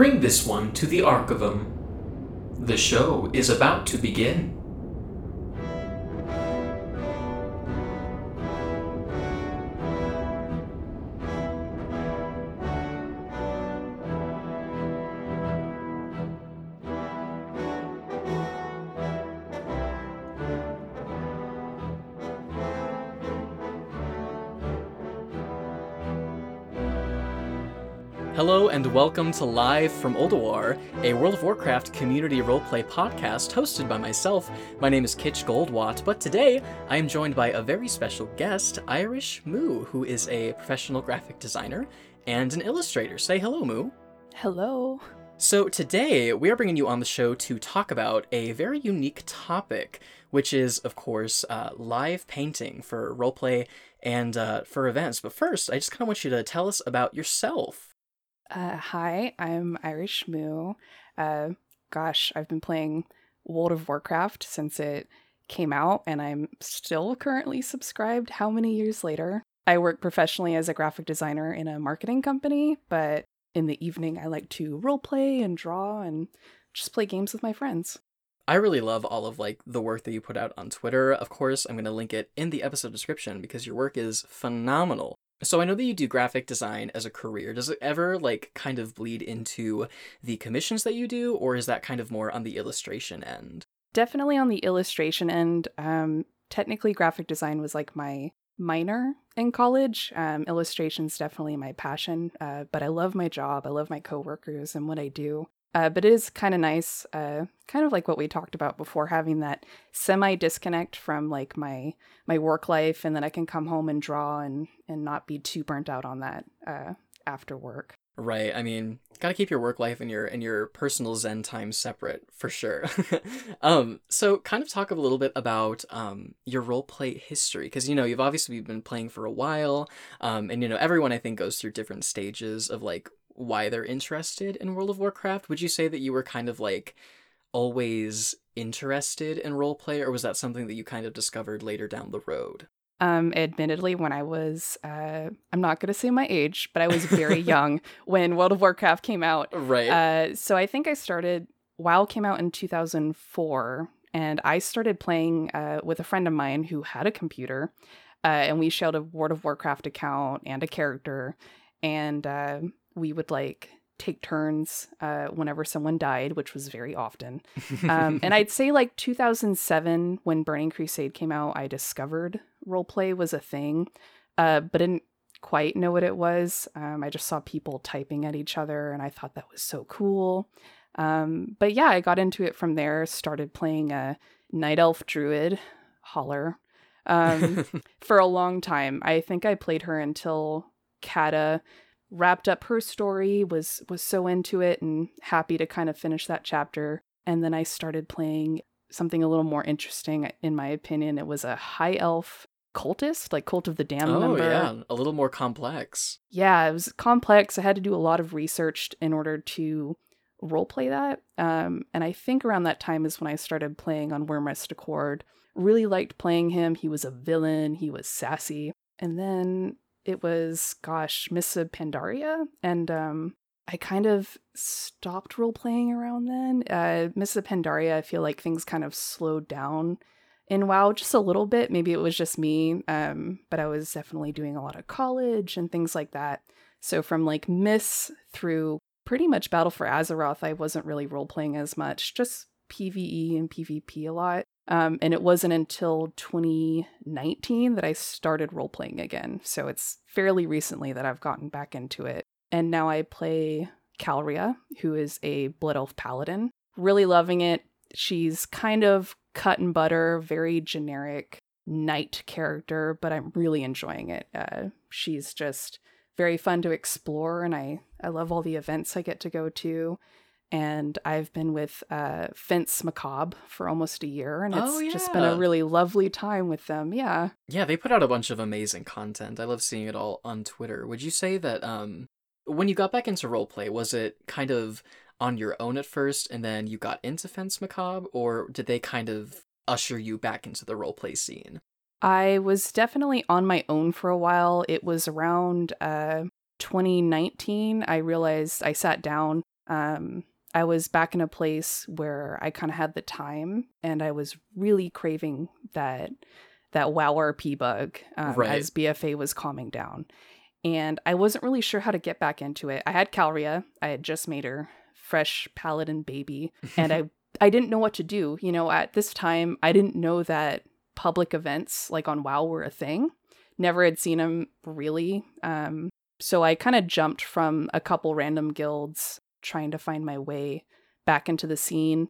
Bring this one to the Archivum. The show is about to begin. Welcome to Live from Ulduar, a World of Warcraft community roleplay podcast hosted by myself. My name is Kitch Goldwatt, but today I am joined by a very special guest, Irish Moo, who is a professional graphic designer and an illustrator. Say hello, Moo. Hello. So, today we are bringing you on the show to talk about a very unique topic, which is, of course, uh, live painting for roleplay and uh, for events. But first, I just kind of want you to tell us about yourself. Uh, hi, I'm Irish Moo. Uh, gosh, I've been playing World of Warcraft since it came out, and I'm still currently subscribed. How many years later? I work professionally as a graphic designer in a marketing company, but in the evening, I like to roleplay and draw and just play games with my friends. I really love all of like the work that you put out on Twitter. Of course, I'm going to link it in the episode description because your work is phenomenal. So I know that you do graphic design as a career. Does it ever like kind of bleed into the commissions that you do or is that kind of more on the illustration end? Definitely on the illustration end. Um, technically, graphic design was like my minor in college. Um, illustration's definitely my passion, uh, but I love my job. I love my coworkers and what I do. Uh, but it is kind of nice, uh, kind of like what we talked about before, having that semi disconnect from like my my work life, and then I can come home and draw and and not be too burnt out on that uh, after work. Right. I mean, gotta keep your work life and your and your personal Zen time separate for sure. um, so kind of talk a little bit about um your role play history because you know you've obviously been playing for a while, um, and you know everyone I think goes through different stages of like why they're interested in World of Warcraft. Would you say that you were kind of like always interested in roleplay, or was that something that you kind of discovered later down the road? Um, admittedly, when I was, uh, I'm not going to say my age, but I was very young when World of Warcraft came out. Right. Uh, so I think I started, WoW came out in 2004, and I started playing uh, with a friend of mine who had a computer, uh, and we shared a World of Warcraft account and a character, and uh, we would like take turns uh, whenever someone died, which was very often. Um, and I'd say like 2007, when Burning Crusade came out, I discovered roleplay was a thing, uh, but didn't quite know what it was. Um, I just saw people typing at each other, and I thought that was so cool. Um, but yeah, I got into it from there. Started playing a night elf druid, holler, um, for a long time. I think I played her until Kata wrapped up her story was was so into it and happy to kind of finish that chapter. And then i started playing something a little more interesting in my opinion. It was a high elf cultist like cult of the damned oh member. yeah, a little more complex. yeah it was complex. I had to do a lot of research in order to role play that. Um, and i think around that time is when i started playing on Wyrmrest Accord. Really liked playing him. He was a villain. He was sassy. And then it was gosh Mists of pandaria and um i kind of stopped role playing around then. Uh Mists of pandaria i feel like things kind of slowed down in wow just a little bit. Maybe it was just me um but i was definitely doing a lot of college and things like that. So from like Mists through pretty much battle for azeroth i wasn't really role playing as much just pve and pvp a lot um, and it wasn't until 2019 that I started role playing again. So it's fairly recently that I've gotten back into it. And now I play Calria, who is a Blood Elf Paladin. Really loving it. She's kind of cut and butter, very generic knight character, but I'm really enjoying it. Uh, she's just very fun to explore, and I, I love all the events I get to go to and I've been with uh, Fence Macabre for almost a year, and it's Oh, just been a really lovely time with them. Yeah, Yeah, they put out a bunch of amazing content. I love seeing it all on Twitter. Would you say that um when you got back into roleplay, was it kind of on your own at first and then you got into Fence Macabre, or did they kind of usher you back into the roleplay scene? I was definitely on my own for a while. It was around uh, 2019. I realized I sat down Um, I was back in a place where I kind of had the time and I was really craving that that WoW RP bug um, Right. as BFA was calming down. And I wasn't really sure how to get back into it. I had Calria, I had just made her fresh paladin baby, and I I didn't know what to do. You know, at this time, I didn't know that public events like on WoW were a thing. Never had seen them really. Um, so I kind of jumped from a couple random guilds trying to find my way back into the scene.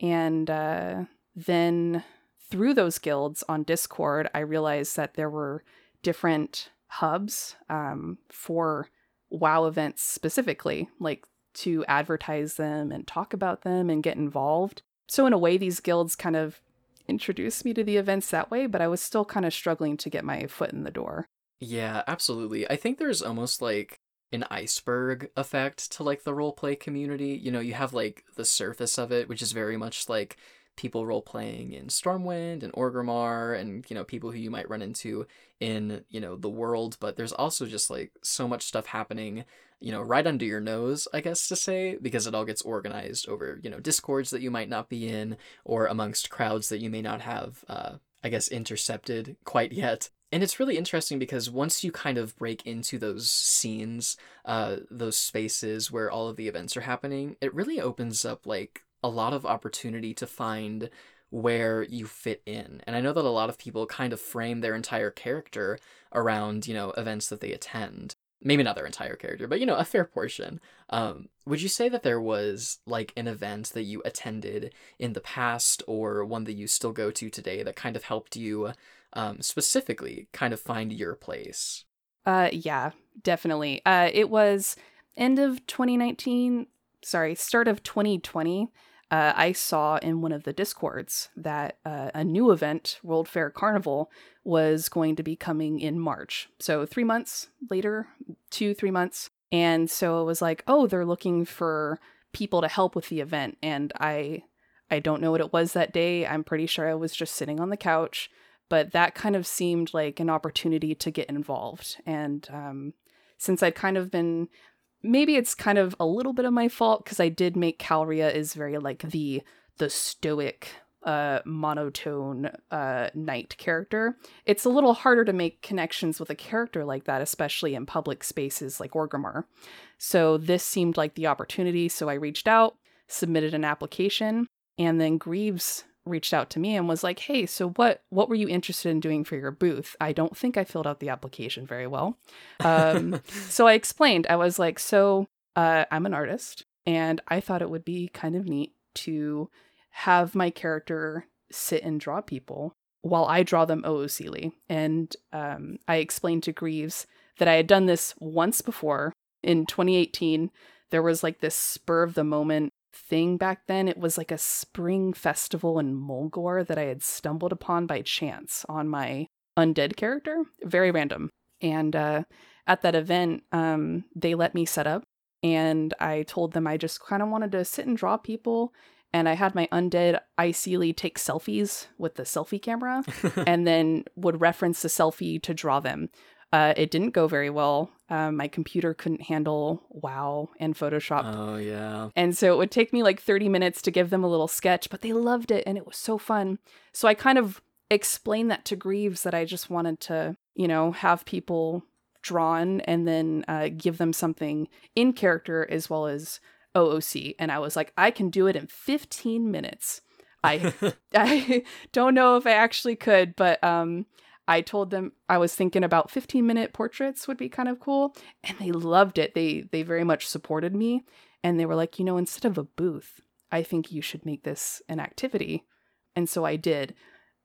And uh, then through those guilds on Discord, I realized that there were different hubs um, for WoW events specifically, like to advertise them and talk about them and get involved. So, in a way, these guilds kind of introduced me to the events that way, but I was still kind of struggling to get my foot in the door. Yeah, absolutely. I think there's almost like an iceberg effect to like the roleplay community. You know, you have like the surface of it, which is very much like people role playing in Stormwind and Orgrimmar and, you know, people who you might run into in, you know, the world, but there's also just like so much stuff happening, you know, right under your nose, I guess to say, because it all gets organized over, you know, discords that you might not be in or amongst crowds that you may not have uh I guess intercepted quite yet. And it's really interesting because once you kind of break into those scenes, uh, those spaces where all of the events are happening, it really opens up like a lot of opportunity to find where you fit in. And I know that a lot of people kind of frame their entire character around, you know, events that they attend. Maybe not their entire character, but you know, a fair portion. Um, would you say that there was like an event that you attended in the past or one that you still go to today that kind of helped you um, specifically kind of find your place? Uh, yeah, definitely. Uh, it was end of 2019, sorry, start of 2020. Uh, I saw in one of the discords that uh, a new event, World Fair Carnival, was going to be coming in March. So three months later, two, three months. And so it was like, oh, they're looking for people to help with the event. And I, I don't know what it was that day. I'm pretty sure I was just sitting on the couch but that kind of seemed like an opportunity to get involved. And um, since I'd kind of been, maybe it's kind of a little bit of my fault because I did make Calria is very like the the stoic, uh, monotone uh, knight character. It's a little harder to make connections with a character like that, especially in public spaces like Orgrimmar. So this seemed like the opportunity. So I reached out, submitted an application, and then Greaves reached out to me and was like, "Hey, so what what were you interested in doing for your booth?" I don't think I filled out the application very well. Um, so I explained. I was like, "So uh, I'm an artist, and I thought it would be kind of neat to have my character sit and draw people while I draw them OOCly." And um, I explained to Greaves that I had done this once before in 2018. There was like this spur of the moment thing back then. It was like a spring festival in Mulgore that I had stumbled upon by chance on my undead character. Very random. And uh, at that event, um, they let me set up, and I told them I just kind of wanted to sit and draw people. And I had my undead ICly take selfies with the selfie camera, and then would reference the selfie to draw them. Uh, it didn't go very well. Um, my computer couldn't handle WoW and Photoshop oh yeah. and so it would take me like 30 minutes to give them a little sketch, but they loved it and it was so fun. So I kind of explained that to Greaves that I just wanted to, you know, have people drawn and then uh, give them something in character as well as OOC. And I was like, I can do it in 15 minutes. I I don't know if I actually could, but um I told them I was thinking about 15 minute portraits would be kind of cool and they loved it. They they very much supported me and they were like, "You know, instead of a booth, I think you should make this an activity." And so I did.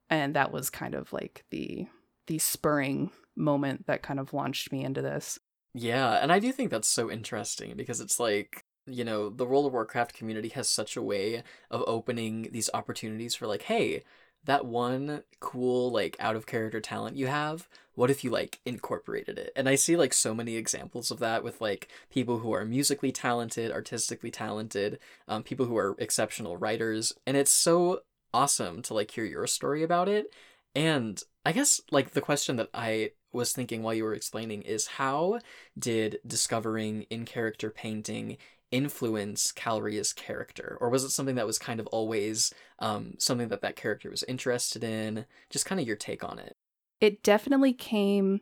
And that was kind of like the the spurring moment that kind of launched me into this. Yeah, and I do think that's so interesting because it's like, you know, the World of Warcraft community has such a way of opening these opportunities for like, hey, that one cool like out of character talent you have, what if you like incorporated it? And I see like so many examples of that with like people who are musically talented, artistically talented, um, people who are exceptional writers, and it's so awesome to like hear your story about it. And I guess like the question that I was thinking while you were explaining is how did discovering in character painting influence Calria's character, or was it something that was kind of always um, something that that character was interested in? Just kind of your take on it. It definitely came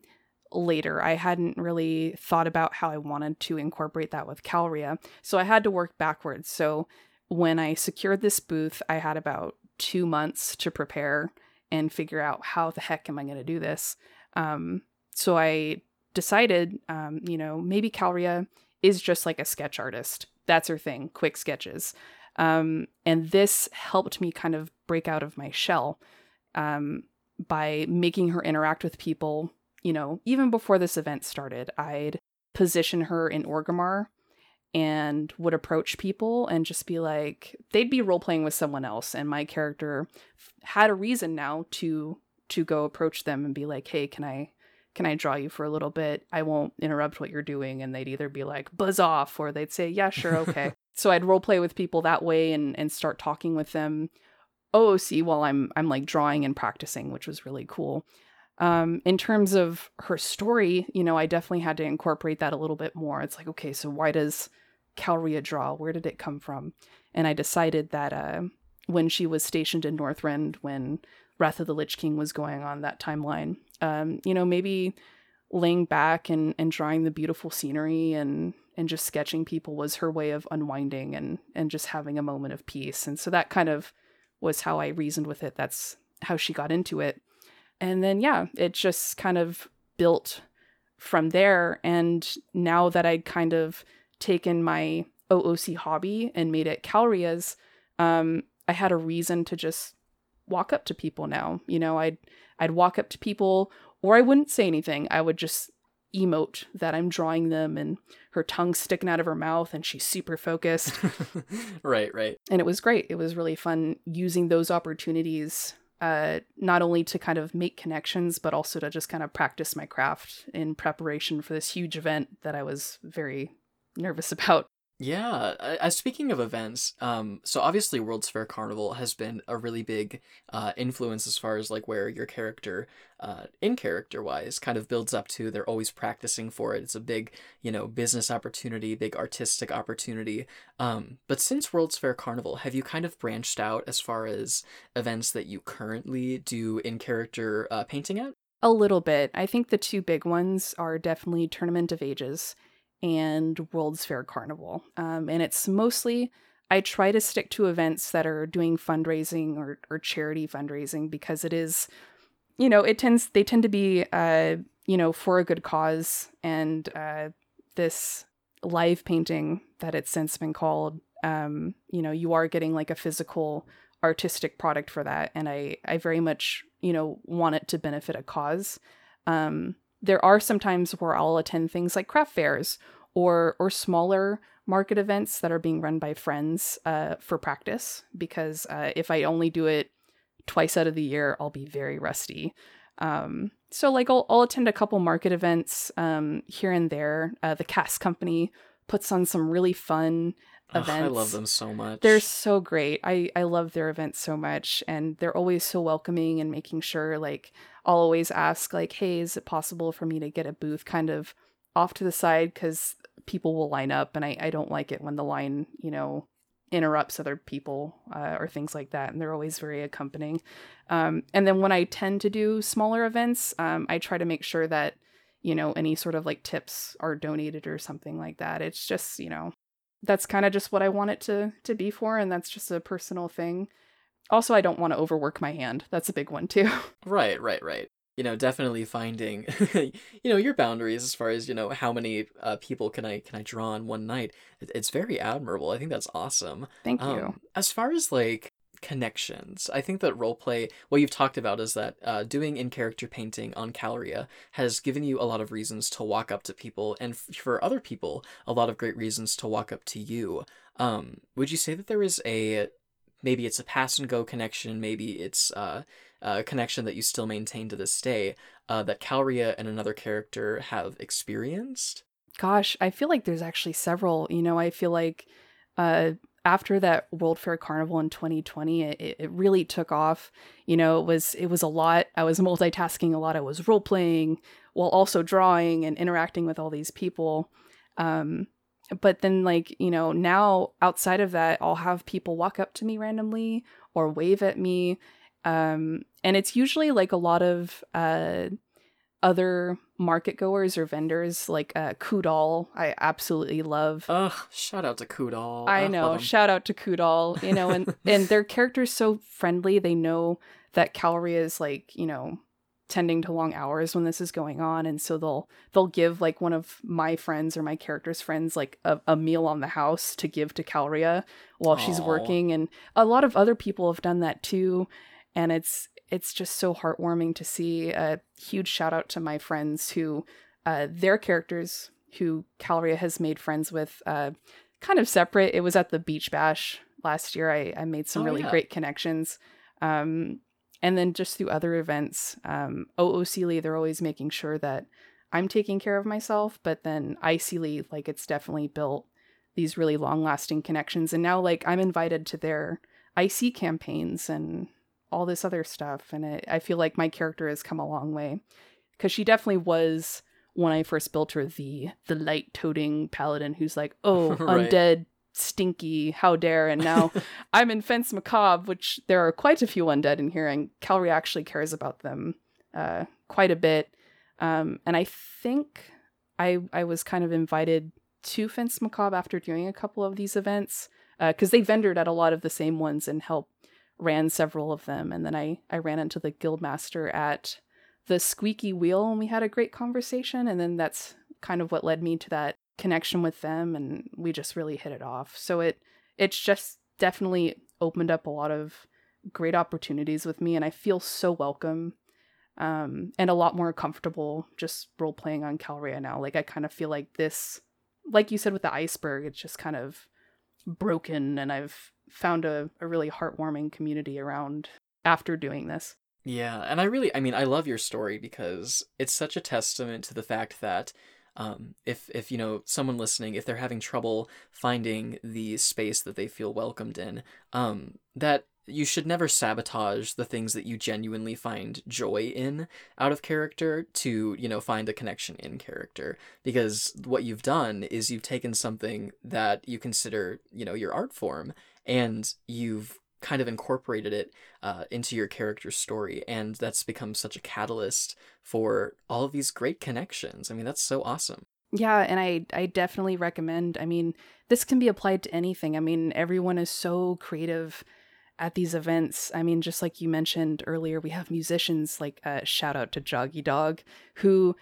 later. I hadn't really thought about how I wanted to incorporate that with Calria, so I had to work backwards. So when I secured this booth, I had about two months to prepare and figure out how the heck am I going to do this. Um, so I decided, um, you know, maybe Calria is just like a sketch artist. That's her thing, quick sketches. Um, and this helped me kind of break out of my shell um, by making her interact with people. You know, even before this event started, I'd position her in Orgrimmar and would approach people and just be like, they'd be role playing with someone else, and my character had a reason now to to go approach them and be like, hey, can I can I draw you for a little bit? I won't interrupt what you're doing. And they'd either be like, buzz off, or they'd say, yeah, sure, okay. so I'd role play with people that way and, and start talking with them OOC while I'm I'm like drawing and practicing, which was really cool. Um, in terms of her story, you know, I definitely had to incorporate that a little bit more. It's like, okay, so why does Calria draw? Where did it come from? And I decided that uh, when she was stationed in Northrend, when Wrath of the Lich King was going on that timeline. Um, you know, maybe laying back and, and drawing the beautiful scenery and and just sketching people was her way of unwinding and and just having a moment of peace. And so that kind of was how I reasoned with it. That's how she got into it. And then yeah, it just kind of built from there. And now that I'd kind of taken my OOC hobby and made it Calria's, um, I had a reason to just walk up to people now. You know, I'd I'd walk up to people or I wouldn't say anything. I would just emote that I'm drawing them and her tongue sticking out of her mouth and she's super focused. right, right. And it was great. It was really fun using those opportunities uh, not only to kind of make connections, but also to just kind of practice my craft in preparation for this huge event that I was very nervous about. Yeah. Uh, speaking of events, um, so obviously World's Fair Carnival has been a really big uh, influence as far as like where your character, uh, in character wise, kind of builds up to. They're always practicing for it. It's a big, you know, business opportunity, big artistic opportunity. Um, but since World's Fair Carnival, have you kind of branched out as far as events that you currently do in character uh, painting at? A little bit. I think the two big ones are definitely Tournament of Ages and World's Fair Carnival. Um, and it's mostly, I try to stick to events that are doing fundraising or, or charity fundraising because it is, you know, it tends, they tend to be, uh, you know, for a good cause. And uh, this live painting that it's since been called, um, you know, you are getting like a physical artistic product for that. And I, I very much, you know, want it to benefit a cause. Um, there are some times where I'll attend things like craft fairs or or smaller market events that are being run by friends uh, for practice because uh, if I only do it twice out of the year, I'll be very rusty. Um, so like I'll, I'll attend a couple market events um, here and there. Uh, the Cast Company puts on some really fun events. I love them so much. They're so great. I I love their events so much, and they're always so welcoming and making sure like I'll always ask like, hey, is it possible for me to get a booth kind of off to the side because people will line up, and I I don't like it when the line you know interrupts other people uh, or things like that and they're always very accompanying um, and then when i tend to do smaller events um, i try to make sure that you know any sort of like tips are donated or something like that it's just you know that's kind of just what I want it to to be for, and that's just a personal thing. Also, I don't want to overwork my hand. That's a big one too. Right, right, right. You know, definitely finding, you know, your boundaries as far as you know how many uh, people can I can I draw in one night. It's very admirable. I think that's awesome. Thank you. Um, as far as like connections. I think that roleplay, what you've talked about is that uh, doing in character painting on Calria has given you a lot of reasons to walk up to people, and f- for other people, a lot of great reasons to walk up to you. Um, would you say that there is a maybe it's a pass and go connection, maybe it's uh, a connection that you still maintain to this day uh, that Calria and another character have experienced? Gosh, I feel like there's actually several. You know, I feel like uh, after that World Fair Carnival in 2020, it, it really took off. You know, it was it was a lot. I was multitasking a lot. I was role playing while also drawing and interacting with all these people. Um, but then like you know now outside of that i'll have people walk up to me randomly or wave at me um and it's usually like a lot of uh other market goers or vendors like uh Kudal I absolutely love. Ugh, shout out to Kudal. I Ugh, know, shout out to Kudal, you know, and and their character's so friendly. They know that Calria is like, you know, tending to long hours when this is going on and so they'll they'll give like one of my friends or my character's friends like a, a meal on the house to give to Calria while she's working and a lot of other people have done that too and it's it's just so heartwarming to see a huge shout out to my friends who uh their characters who Calria has made friends with uh kind of separate. It was at the beach bash last year. I i made some Oh, really yeah. great connections. Um and then just through other events um OOCly they're always making sure that i'm taking care of myself but then ICly like it's definitely built these really long lasting connections. And now like i'm invited to their ic campaigns and all this other stuff and it, i feel like my character has come a long way because she definitely was when i first built her the the light toting paladin who's like oh Right. undead stinky how dare and now i'm in fence macabre which there are quite a few undead in here and Calria actually cares about them uh quite a bit um and i think i i was kind of invited to fence macabre after doing a couple of these events because they vendored at a lot of the same ones and helped ran several of them and then i i ran into the guildmaster at the squeaky wheel and we had a great conversation and then that's kind of what led me to that connection with them and we just really hit it off. So it it's just definitely opened up a lot of great opportunities with me and i feel so welcome um and a lot more comfortable just role playing on calria now. Like i kind of feel like this like you said with the iceberg it's just kind of broken and i've found a, a really heartwarming community around after doing this. Yeah, and I really, I mean, I love your story because it's such a testament to the fact that um, if if you know someone listening, if they're having trouble finding the space that they feel welcomed in, um, that you should never sabotage the things that you genuinely find joy in out of character to you know find a connection in character. Because what you've done is you've taken something that you consider you know your art form and you've kind of incorporated it uh, into your character's story, and that's become such a catalyst for all of these great connections. I mean, that's so awesome. Yeah, and I I definitely recommend. I mean, this can be applied to anything. I mean, everyone is so creative at these events. I mean, just like you mentioned earlier, we have musicians like uh, shout out to Joggy Dog, who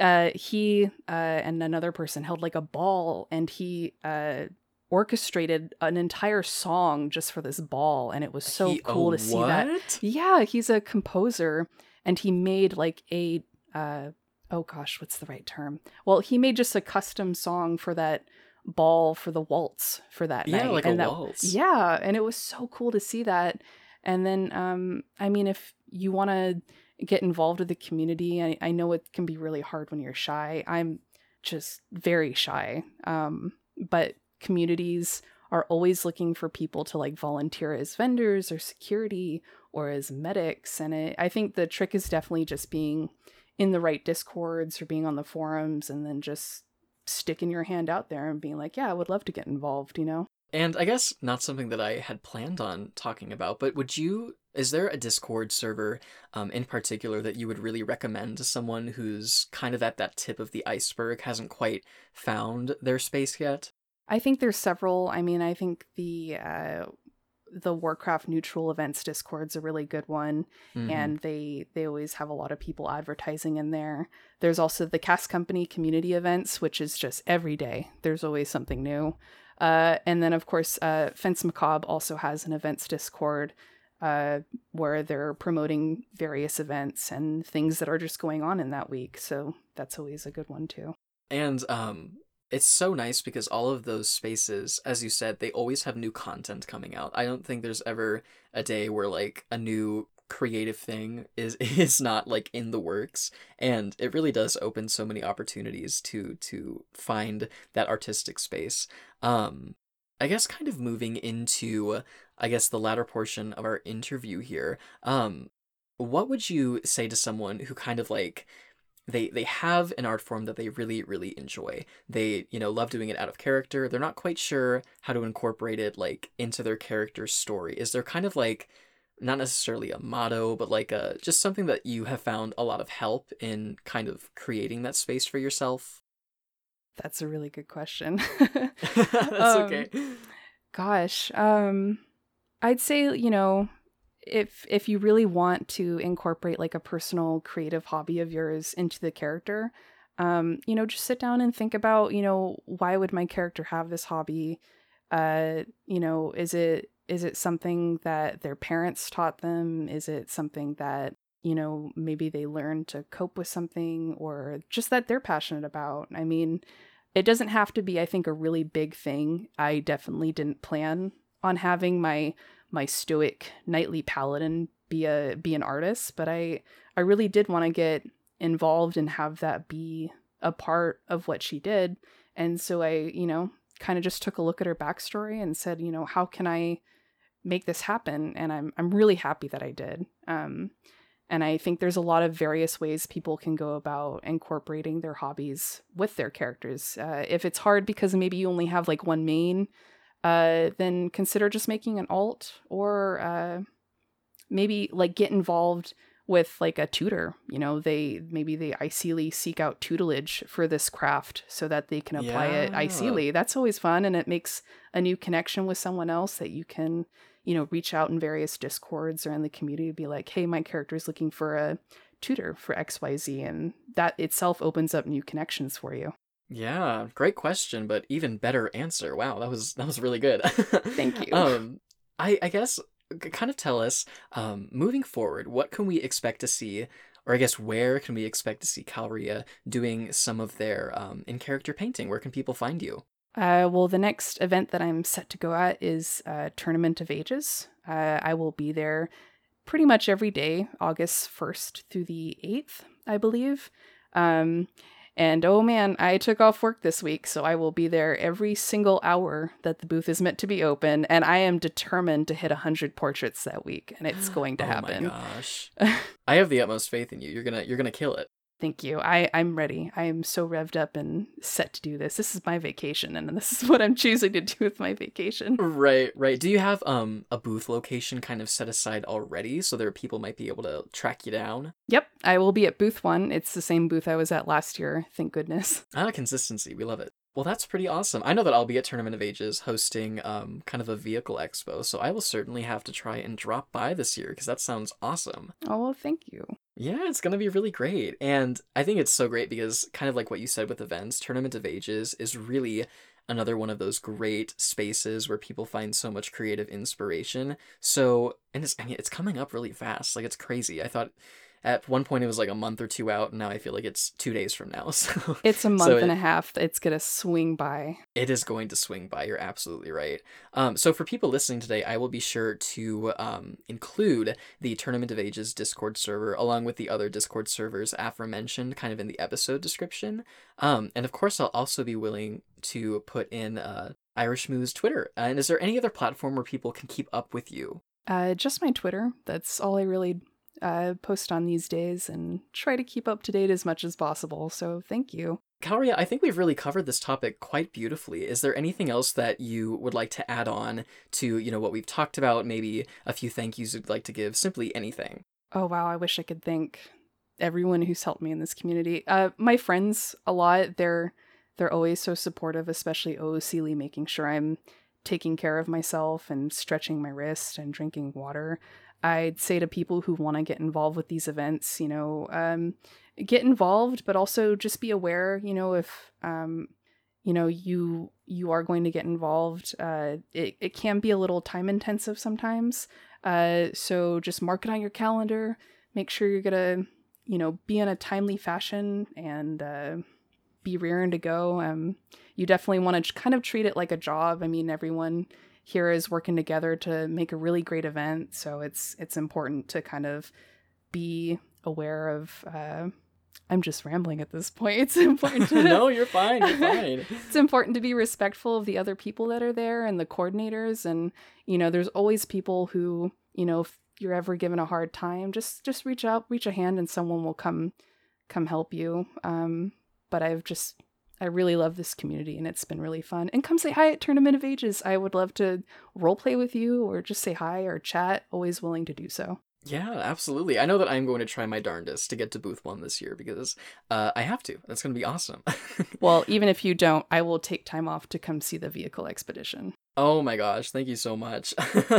uh, he uh, and another person held like a ball, and he uh, orchestrated an entire song just for this ball, and it was so He- cool to see that. Yeah, he's a composer and he made like a uh oh gosh, what's the right term? Well, he made just a custom song for that ball for the waltz for that Yeah, night. like a and that, waltz. Yeah, and it was so cool to see that. And then um I mean if you want to get involved with the community, I, I know it can be really hard when you're shy. I'm just very shy. Um but communities are always looking for people to like volunteer as vendors or security or as medics and it, i think the trick is definitely just being in the right discords or being on the forums and then just sticking your hand out there and being like yeah i would love to get involved you know And I guess not something that I had planned on talking about, but would you? Is there a Discord server um, in particular that you would really recommend to someone who's kind of at that tip of the iceberg, hasn't quite found their space yet? I think there's several i mean i think the uh the warcraft neutral events discord's a really good one Mhm. and they they always have a lot of people advertising in there. There's also the cast company community events which is just every day there's always something new. Uh, and then of course uh, fence macabre also has an events discord uh, where they're promoting various events and things that are just going on in that week so that's always a good one too. And um it's so nice because all of those spaces, as you said, they always have new content coming out. I don't think there's ever a day where like a new creative thing is is not like in the works and it really does open so many opportunities to to find that artistic space. Um I guess kind of moving into I guess the latter portion of our interview here. Um what would you say to someone who kind of like they they have an art form that they really really enjoy. They you know love doing it out of character. They're not quite sure how to incorporate it like into their character's story. Is there kind of like not necessarily a motto, but like a just something that you have found a lot of help in kind of creating that space for yourself? That's a really good question. That's Um, okay. Gosh, um, I'd say you know, if if you really want to incorporate like a personal creative hobby of yours into the character, um, you know, just sit down and think about you know why would my character have this hobby? Uh, you know, is it is it something that their parents taught them? Is it something that you know maybe they learned to cope with something, or just that they're passionate about? I mean it doesn't have to be i think a really big thing i definitely didn't plan on having my my stoic knightly paladin be a be an artist but i i really did want to get involved and have that be a part of what she did. And so i you know kind of just took a look at her backstory and said you know how can i make this happen? And i'm i'm really happy that i did. Um and I think there's a lot of various ways people can go about incorporating their hobbies with their characters. Uh, if it's hard because maybe you only have like one main, uh, then consider just making an alt or uh, maybe like get involved with like a tutor. You know, they maybe they ICly seek out tutelage for this craft so that they can apply it Yeah. ICly. That's always fun and it makes a new connection with someone else that you can you know, reach out in various discords or in the community, be like, hey, my character is looking for a tutor for XYZ. And that itself opens up new connections for you. Yeah, great question, but even better answer. Wow, that was that was really good. Thank you. Um, I I guess kind of tell us, um, moving forward, what can we expect to see, or I guess where can we expect to see Calria doing some of their um in character painting? Where can people find you? Uh, well, the next event that I'm set to go at is uh, Tournament of Ages. Uh, I will be there pretty much every day, August 1st through the 8th, I believe. Um, and oh man, I took off work this week, so I will be there every single hour that the booth is meant to be open. And I am determined to hit 100 portraits that week, and it's going to happen. oh my gosh, I have the utmost faith in you. You're gonna you're gonna kill it. Thank you. I, I'm ready. I am so revved up and set to do this. This is my vacation, and this is what I'm choosing to do with my vacation. Right, right. Do you have um a booth location kind of set aside already so there people might be able to track you down? Yep, I will be at booth one. It's the same booth I was at last year, thank goodness. Ah, consistency. We love it. Well, that's pretty awesome. I know that I'll be at Tournament of Ages hosting um kind of a vehicle expo, so I will certainly have to try and drop by this year because that sounds awesome. Oh, well, thank you. Yeah, it's gonna be really great. And I think it's so great because kind of like what you said with events, Tournament of Ages is really another one of those great spaces where people find so much creative inspiration. So and it's I mean it's coming up really fast. Like it's crazy. I thought at one point it was like a month or two out, and now I feel like it's two days from now. So It's a month So and it- a half. It's going to swing by. it is going to swing by. You're absolutely right. Um, so for people listening today, I will be sure to um, include the Tournament of Ages Discord server along with the other Discord servers aforementioned, kind of in the episode description. Um, and of course, I'll also be willing to put in uh, Irish Moo's Twitter. And is there any other platform where people can keep up with you? Uh, just my Twitter. That's all I really uh, post on these days and try to keep up to date as much as possible. So thank you. Kauria, I think we've really covered this topic quite beautifully. Is there anything else that you would like to add on to, you know, what we've talked about? Maybe a few thank yous you'd like to give, simply anything. Oh wow, I wish I could thank everyone who's helped me in this community. Uh my friends a lot. They're they're always so supportive, especially OOCly making sure I'm taking care of myself and stretching my wrist and drinking water. I'd say to people who want to get involved with these events, you know, um, get involved, but also just be aware, you know, if um, you know you you are going to get involved, uh, it it can be a little time intensive sometimes. Uh, so just mark it on your calendar. Make sure you're gonna, you know, be in a timely fashion and uh, be rearing to go. Um, you definitely want to kind of treat it like a job. I mean, everyone here is working together to make a really great event, so it's it's important to kind of be aware of. Uh, I'm just rambling at this point. It's important to no, you're fine. You're fine. it's important to be respectful of the other people that are there and the coordinators and you know there's always people who you know if you're ever given a hard time just just reach out reach a hand and someone will come come help you. Um, but I've just I really love this community and it's been really fun. And come say hi at Tournament of Ages. I would love to role play with you or just say hi or chat. Always willing to do so. Yeah, absolutely. I know that I'm going to try my darndest to get to booth one this year because uh, I have to. That's going to be awesome. well, even if you don't, I will take time off to come see the vehicle expedition. Oh my gosh, thank you so much.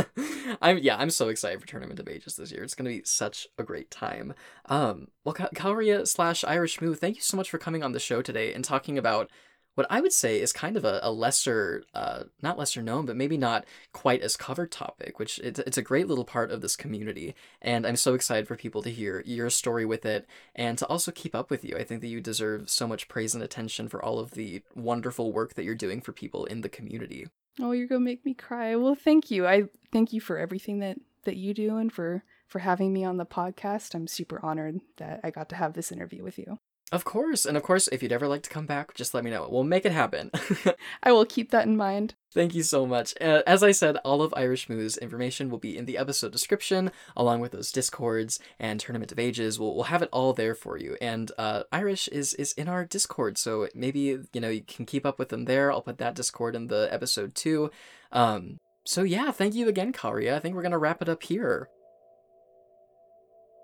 I'm yeah, I'm so excited for Tournament of Ages this year. It's gonna be such a great time. Um, well, Calria slash Irish Moo, thank you so much for coming on the show today and talking about what I would say is kind of a, a lesser, uh, not lesser known, but maybe not quite as covered topic, which it's, it's a great little part of this community. And I'm so excited for people to hear your story with it and to also keep up with you. I think that you deserve so much praise and attention for all of the wonderful work that you're doing for people in the community. Oh, you're gonna make me cry. Well, thank you. I thank you for everything that that you do and for for having me on the podcast. I'm super honored that I got to have this interview with you. Of course. And of course, if you'd ever like to come back, just let me know. We'll make it happen. I will keep that in mind. Thank you so much. Uh, as I said, all of Irish Moo's information will be in the episode description, along with those discords and Tournament of Ages. We'll, we'll have it all there for you. And uh, Irish is, is in our Discord, so maybe, you know, you can keep up with them there. I'll put that Discord in the episode too. Um, so yeah, thank you again, Karia. I think we're going to wrap it up here.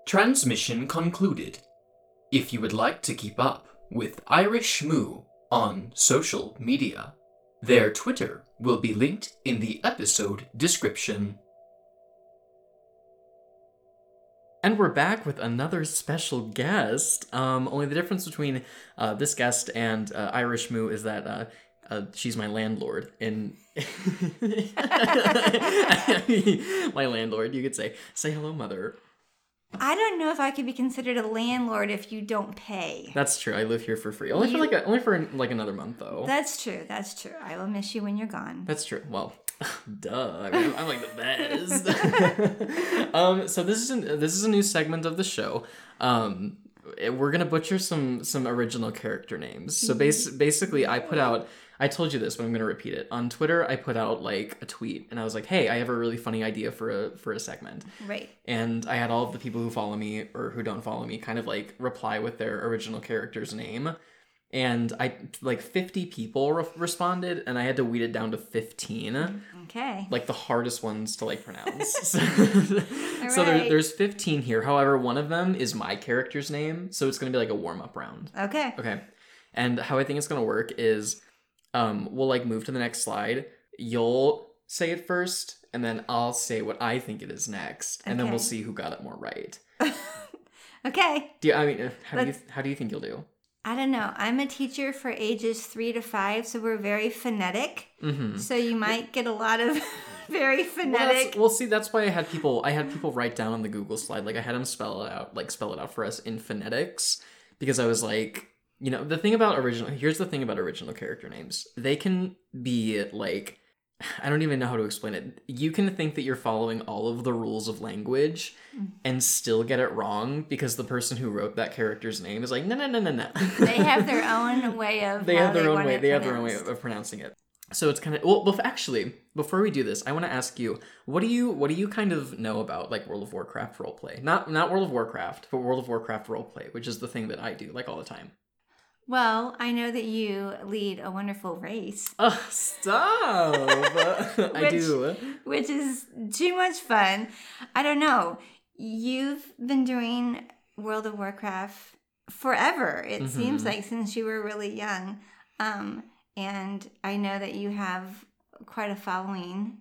Transmission concluded. If you would like to keep up with Irish Moo on social media, their Twitter will be linked in the episode description. And we're back with another special guest. Um, only the difference between uh, this guest and uh, Irish Moo is that uh, uh, she's my landlord and my landlord you could say say hello mother I don't know if I could be considered a landlord if you don't pay. That's true. I live here for free. Only you... for like a, only for like another month though. That's true. That's true. I will miss you when you're gone. That's true. Well, duh. I mean, I'm like the best. um, so this is an, this is a new segment of the show. Um, we're gonna butcher some some original character names. So bas- basically, I put out I told you this, but I'm gonna repeat it. On Twitter, I put out like a tweet, and I was like, "Hey, I have a really funny idea for a for a segment." Right. And I had all of the people who follow me or who don't follow me kind of like reply with their original character's name, and I like 50 people re- responded, and I had to weed it down to 15. Okay. Like the hardest ones to like pronounce. so, so there, there's 15 here. However, one of them is my character's name, so it's gonna be like a warm up round. Okay. Okay. And how I think it's gonna work is um, we'll like move to the next slide. You'll say it first, and then I'll say what I think it is next, and okay. then we'll see who got it more right. okay. Do you, I mean, how Let's, do you how do you think you'll do? I don't know. I'm a teacher for ages three to five, so we're very phonetic. Mm-hmm. So you might get a lot of very phonetic. Well, well, see, that's why I had people. I had people write down on the Google slide, like I had them spell it out, like spell it out for us in phonetics, because I was like, you know the thing about original here's the thing about original character names. They can be like i don't even know how to explain it. You can think that you're following all of the rules of language mm. and still get it wrong because the person who wrote that character's name is like no no no no no. They have their own way of they have their they own way they have their own way of pronouncing it. So it's kind of well actually before we do this i want to ask you what do you what do you kind of know about like world of warcraft roleplay? Not not world of warcraft but world of warcraft roleplay which is the thing that i do like all the time well, I know that you lead a wonderful race. Oh, stop! I which, do. Which is too much fun. I don't know. You've been doing World of Warcraft forever. It mm-hmm. seems like since you were really young. Um, and I know that you have quite a following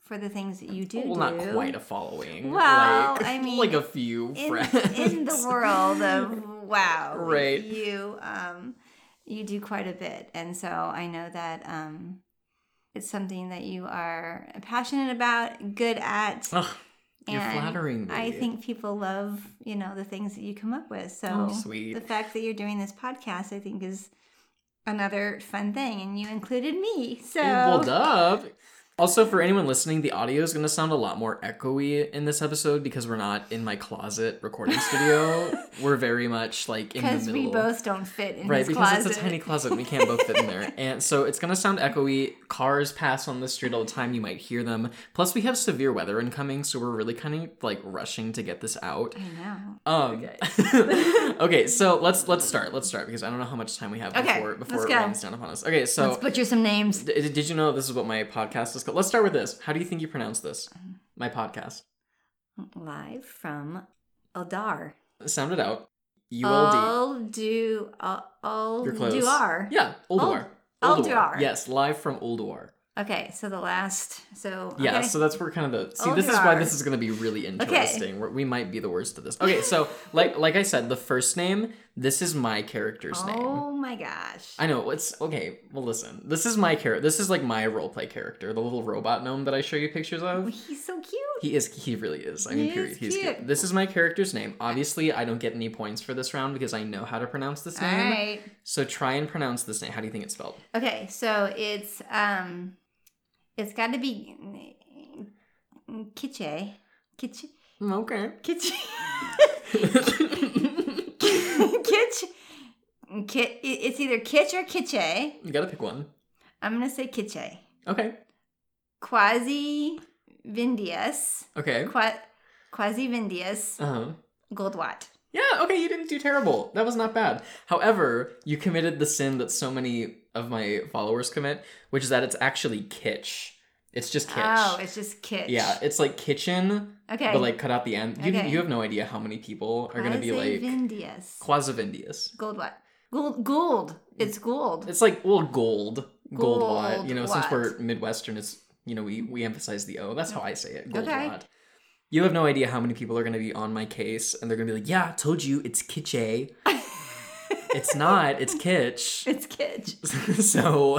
for the things that you do. Well, do. not quite a following. Well, like, I mean, like a few in, friends in the world of wow, right? You um, you do quite a bit, and so I know that um, it's something that you are passionate about, good at. You're flattering me. I think people love you know the things that you come up with. So oh, sweet. the fact that you're doing this podcast, I think, is another fun thing, and you included me. So well, duh. Also, for anyone listening, the audio is going to sound a lot more echoey in this episode because we're not in my closet recording studio. we're very much like in the middle. Because we both don't fit in Right, because closet. it's a tiny closet. We can't both fit in there. And so it's going to sound echoey. Cars pass on the street all the time. You might hear them. Plus, we have severe weather incoming, so we're really kind of like rushing to get this out. I know. Um, okay. so let's let's start. Let's start because I don't know how much time we have Okay, before before it rains down upon us. Okay, so Let's butcher some names. D- did you know this is what my podcast is called? Let's start with this. How do you think you pronounce this? My podcast. Live from Eldar. Sound it out. U L D. All do all You're close. do. Yeah, Ulduar. Ul- Ulduar. Yes, live from Ulduar. Okay, so the last so Yeah, so that's where kind of the see. This is why this is going to be really interesting. We're, we might be the worst at this. Okay, so like like I said, the first name. This is my character's name. Oh my gosh. I know it's okay. Well, listen. This is my character. This is like my role play character, the little robot gnome that I show you pictures of. He's so cute. He is. He really is. I mean, He period. is He's cute. cute. This is my character's name. Obviously, I don't get any points for this round because I know how to pronounce this name. right. So try and pronounce this name. How do you think it's spelled? Okay, so it's um it's got to be Kitche. Kitche. Okay. Kitche. Kitch. Kit, it's either Kitch or Kitche. you gotta pick one. I'm gonna say Kitche. Okay. Quasi Vindius. Okay. Qua, Quasi Vindius. Uh huh. Goldwatt. Yeah. Okay. You didn't do terrible. That was not bad. However, you committed the sin that so many of my followers commit, which is that it's actually kitsch. It's just kitsch. Oh, it's just Kitch. yeah, it's like kitchen, Okay. but like cut out the end. You, Okay. you have no idea how many people are gonna be like Vindius. quasivindius. Goldwatt. Gold. Gold. It's gold. It's like well, gold, gold. Gold You know, since we're Midwestern, it's you know we we emphasize the O. That's how I say it. Gold Okay. watt. You have no idea how many people are going to be on my case, and they're going to be like, "Yeah, told you, it's kitschy. it's not. It's kitsch." It's Kitch. so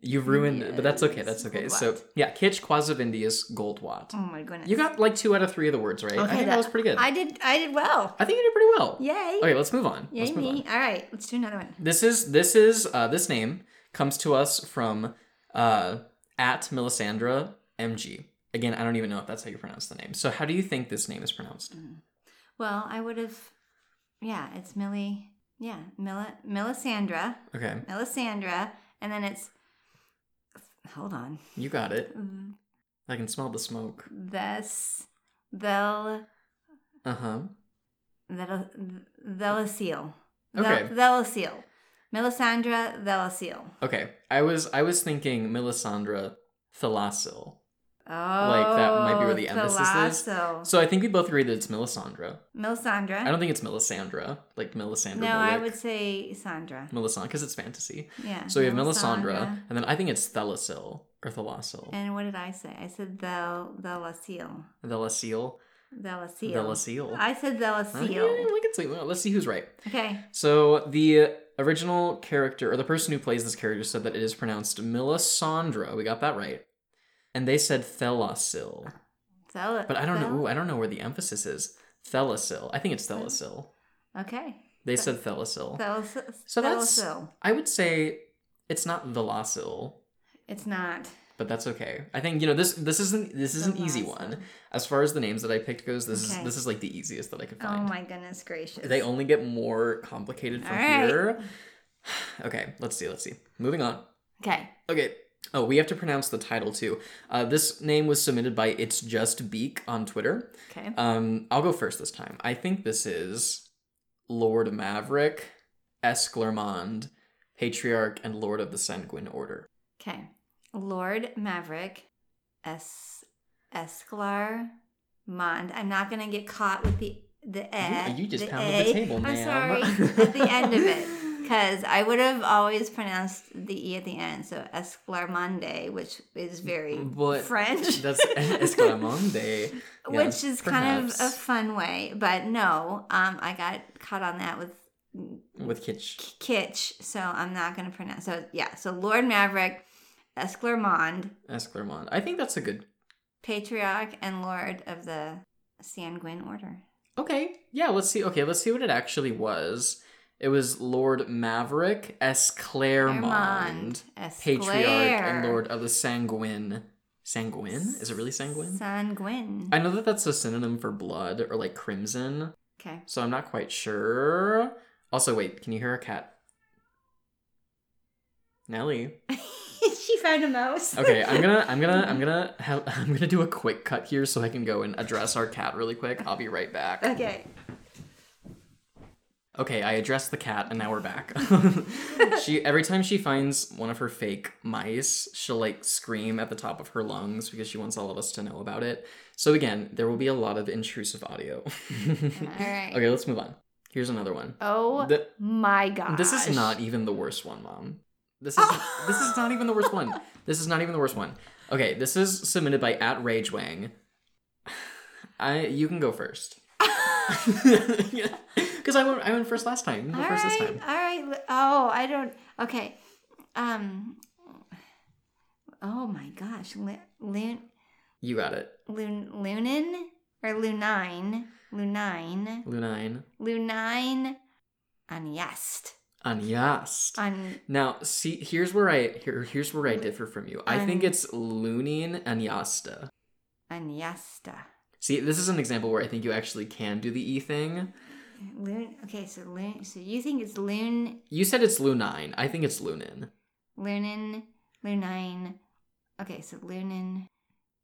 you ruined, but that's okay. That's okay. gold So watt. yeah, kitsch quasivindius gold watt. Oh my goodness. You got like two out of three of the words right. I Okay, think that, was pretty good. I I, did. I did well. I think you did pretty well. Yay. Okay, let's move on. Yay let's move on. me. All right. Let's do another one. This is this is uh, this name comes to us from uh, at Melisandra MG. Again, I don't even know if that's how you pronounce the name. So how do you think this name is pronounced? Well, I would have. Yeah, it's Millie. Yeah, Mila, Melisandra. Okay, Melisandra. And then it's. Hold on. you got it. I can smell the smoke. This. Thel. Uh huh. Thel. Thelasil. Okay. Thelasil. Melisandra Thelasil. Okay, I was I was thinking Melisandra Thalasil. Oh, that might be where the oh, emphasis is. So I think we both agree that it's Melisandre. Melisandre. I don't think it's Melisandre, like Melisandre. no, I would say Sandra. Melisandre, because it's fantasy. Yeah. So we have Melisandre, Melisandra. and then I think it's Thalasil or Thalasil. And what did I say? I said Thel Thelasil. Thelasil. Thelasil. I said Thelasil. we can see. Well, let's see who's right. Okay. So the original character, or the person who plays this character, said that it is pronounced Melisandre. We got that right. And they said Thelasil. Uh, Thel- But I don't know. Ooh, I don't know where the emphasis is. Thelasil. I think it's Thelasil. Okay. They said Thelasil. Thelasil. So that's- Thelasil. I would say it's not Thelasil, It's not. but that's okay. I think you know this. This isn't. This is an easy one as far as the names that I picked goes. This Okay. is this is like the easiest that I could find. Oh my goodness gracious. They only get more complicated from right. here. Okay, let's see. Let's see. Moving on. Okay. Okay. Oh, we have to pronounce the title too. Uh, this name was submitted by It's Just Beak on Twitter. Okay. Um, I'll go first this time. I think this is Lord Maverick, Esclarmond, Patriarch, and Lord of the Sanguine Order. Okay. Lord Maverick, Es Esclar Mond. I'm not gonna get caught with the the e. you just the pounded the A. table, I'm sorry. at the end of it. Because I would have always pronounced the E at the end. So Esclarmonde, which is very But French. That's Esclarmonde. Yeah, which is kind of a fun way. But no, um, I got caught on that with with kitsch. kitsch, so I'm not going to pronounce. So yeah, so Lord Maverick, Esclarmond, Esclarmond. I think that's a good. Patriarch, and Lord of the Sanguine Order. Okay, yeah. Let's see. Okay, let's see what it actually was. It was Lord Maverick Esclairmond, patriarch and lord of the Sanguine. Sanguine? Is it really sanguine? Sanguine. I know that that's a synonym for blood or like crimson, Okay. so I'm not quite sure. Also, wait, can you hear a cat? Nelly. she found a mouse. Okay, I'm gonna, I'm gonna, I'm gonna, I'm gonna do a quick cut here so I can go and address our cat really quick. I'll be right back. Okay. Okay, I addressed the cat, and now we're back. she every time she finds one of her fake mice, she'll like scream at the top of her lungs because she wants all of us to know about it. So again, there will be a lot of intrusive audio. All right. okay, let's move on. Here's another one. Oh The- my god. This is not even the worst one, mom. This is this is not even the worst one. This is not even the worst one. Okay, this is submitted by at Ragewang. I you can go first. Because I went I went first last time. All first right, this time. All right. Oh, I don't. Okay. Um. Oh my gosh. Loon. Loon. You got it. Loon. Lunin or Lunine. Lunine. Lunine. Lunine. Anyest. Anyast. On. Now, see, here's where I here, here's where I differ from you. I think it's Lunin Anyasta. Anyesta. See, this is an example where I think you actually can do the E thing. Loon. Okay. So loon. So you think it's loon. You said it's Lunine. I think it's Lunin. Lunin. Lunine. Okay. So lunin.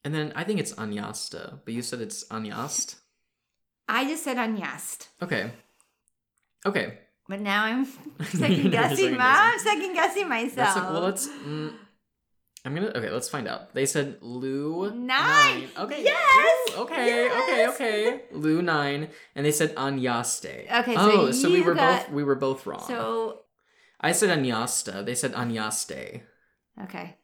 And then I think it's Anyasta, but you said it's Anyast. I just said anyest. Okay. Okay. But now I'm second guessing. second second guessing myself. That's well. Let's. Mm, I'm gonna. Okay, let's find out. They said Lu Nine. Okay. Yes! Ooh, okay. Yes! Okay. Okay. Lu nine, and they said Anyaste. Okay, oh, so we were got- both we were both wrong. So I said Anyasta. They said Anyaste. okay,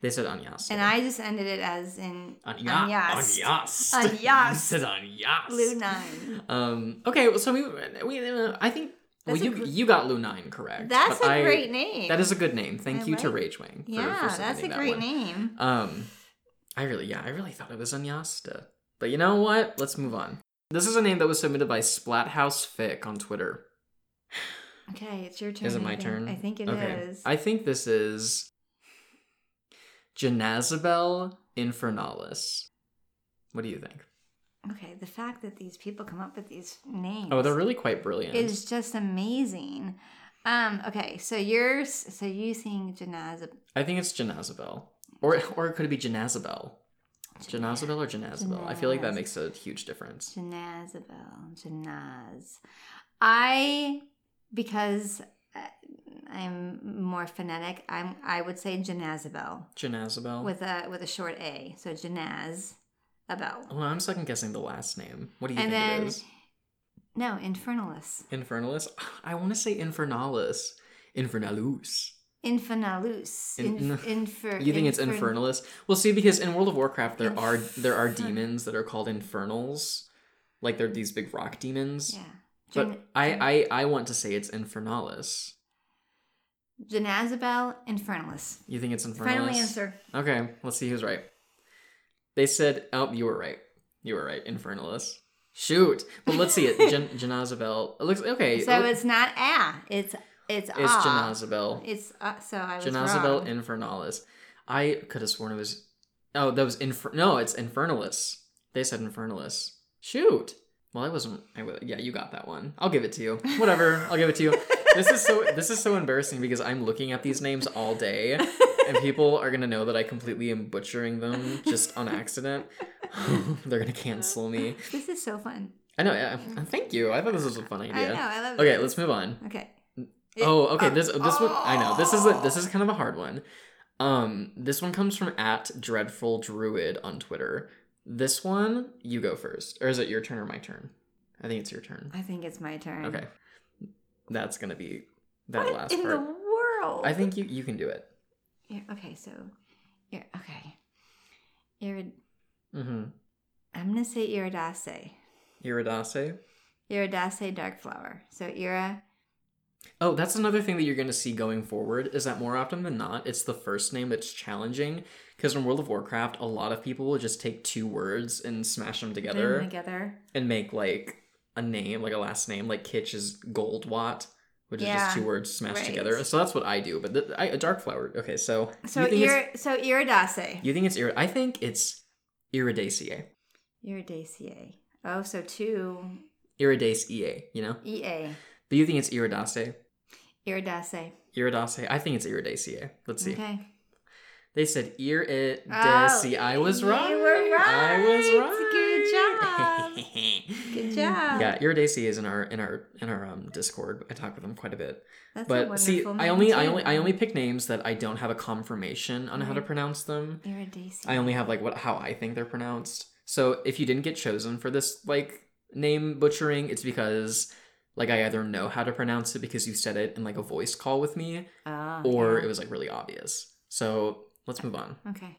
They said Anyaste. and I just ended it as in Anya. Anyast. Anyast. You said Anyast. blue nine. Um. Okay. well, So we. we uh, I think. Well, That's you gr- you got Lu nine correct. That's a I- great name. That is a good name. Thank I you to like- Ragewing. For, yeah, for that's a that great one. name. Um, I really, yeah, I really thought it was Anyasta. But you know what? Let's move on. This is a name that was submitted by Splathouse Fic on Twitter. Okay, it's your turn. Is it my turn? I think it is. okay. I think this is Janazabel Infernalis. What do you think? Okay, the fact that these people come up with these names. Oh, they're really quite brilliant. is just amazing. Um. Okay, so yours. So you think Janazab. I think it's Janazabel. Or, or it could be Janazabel. Janazabel or Janazabel? I feel like that makes a huge difference. Janazabel, Janaz. I because uh, I'm more phonetic. I'm I would say Janazabel Janazabel? with a with a short a. So Janaz, Abel. Well, I'm second guessing the last name. What do you And think then- it is? No, Infernalis. Infernalis? I want to say Infernalis. Infernalus. Infernalus. In- In, infer, You think it's infern- Infernalis? Well, see, because in World of Warcraft there are there are demons that are called Infernals, like they're these big rock demons. Yeah. But Jan- I, I I want to say it's Infernalis. Janazabel, Infernalis. You think it's Infernalis? Final answer. Okay, let's see who's right. They said, "Oh, you were right. You were right. Infernalis." Shoot, but let's see it. Jan- Janazabel. It looks okay. So it- it's not a. It's it's it's ah. Janazabel. It's uh, so I was Janazabel wrong. Infernalis. I could have sworn it was. Oh, that was Infer. No, it's Infernalis. They said Infernalis. Shoot. Well, I wasn't. I yeah, you got that one. I'll give it to you. Whatever. I'll give it to you. This is so. This is so embarrassing because I'm looking at these names all day, and people are gonna know that I completely am butchering them just on accident. They're gonna cancel me. This is so fun. I know. Yeah. Thank you. I thought this was a fun idea. I know. I love. Okay, this. let's move on. Okay. Oh, okay. uh, This this one I know. This is a, this oh. is kind of a hard one. Um, this one comes from at dreadful druid on Twitter. This one, you go first, or is it your turn or my turn? I think it's your turn. I think it's my turn. Okay, that's gonna be that What last in part. the world? I think you you can do it. Yeah, okay, so. Yeah, okay. Irid- Mm-hmm. I'm gonna say Iridace. Iridase. Iridace dark flower. So Ira. Oh, that's another thing that you're going to see going forward is that more often than not, it's the first name that's challenging. Because in World of Warcraft, a lot of people will just take two words and smash them put them together. together. and make like a name, like a last name, like Kitsch is Goldwatt. Which is just two words smashed right. together. So that's what I do. But the, I, a dark flower. Okay, so So you ir- so iridaceae. you think it's ir- I think it's iridaceae. Iridaceae. Oh, so two Iridaceae, you know? EA. But you think it's iridaceae? Iridaceae. Iridaceae. I think it's iridaceae. Let's see. Okay. They said iridaceae. Oh, I was you right. I was right. Good. Good job. yeah, iridaceae is in our in our in our um Discord. I talk with them quite a bit. That's a but see, wonderful I only I only I only pick names that I don't have a confirmation on how to pronounce them. Iridaceae. I only have like what how I think they're pronounced. So if you didn't get chosen for this like name butchering, it's because like I either know how to pronounce it because you said it in like a voice call with me, Ah, or yeah. it was like really obvious. So let's move on. Okay.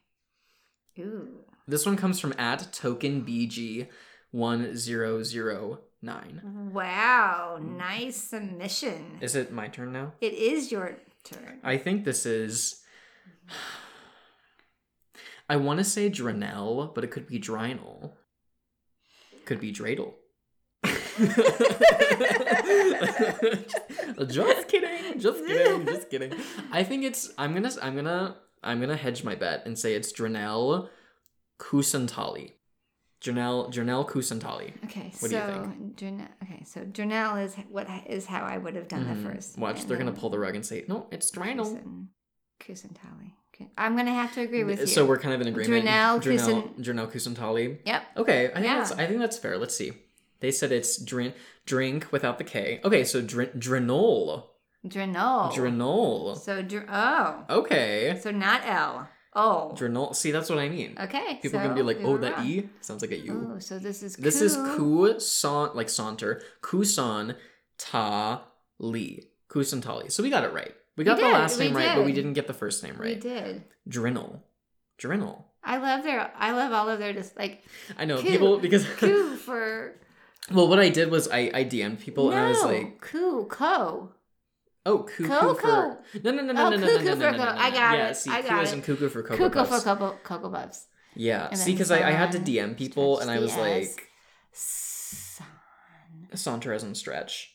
Ooh. This one comes from at token BG one zero zero nine. Wow. Hmm. Nice submission. Is it my turn now? It is your turn. I think this is. I want to say Dranel, but it could be Drinal. Could be Dreidel. just kidding, just kidding, just kidding. I think it's. I'm gonna. I'm gonna. I'm gonna hedge my bet and say it's Dranel Kusantali. Dranel. Janelle Kusantali. Okay, What do you so think? Journal, okay, so Janelle is what is how I would have done the Mhm. first. Watch, they're gonna pull the rug and say, "No, it's Drinal." Kusin- Kusantali. Okay, I'm gonna have to agree with you. So we're kind of in agreement. Dranel Dranel, Dranel Kusantali. Yep. Okay, I think Yeah. that's I think that's fair. Let's see. They said it's drink drink without the K. Okay, so drin drenol. Drenol. Drenol. So dr- oh, Okay. so not L. Oh. Drenol. See, that's what I mean. Okay. People so can be like, "Oh, that wrong. E sounds like a U. Oh, so this is This is ku. son like saunter kusan ta li kusantali. So we got it right. We got the did, last we name right, but we did. didn't get the first name right. We did. Drenol. Drenol. I love their. I love all of their just like I know Ku. people because ku for. well, what I did was I I DM'd people no, and I was like, ku co. Oh, cuckoo Coco. for no no no no Oh, no no no cuckoo no for no no co- no I got yeah, it, see, I got it. cuckoo for cocoa Cuckoo for puffs. cocoa cocoa puffs. Yeah, And see, because I, I had to DM people and I was stretch the S. like Sun. saunter as in stretch.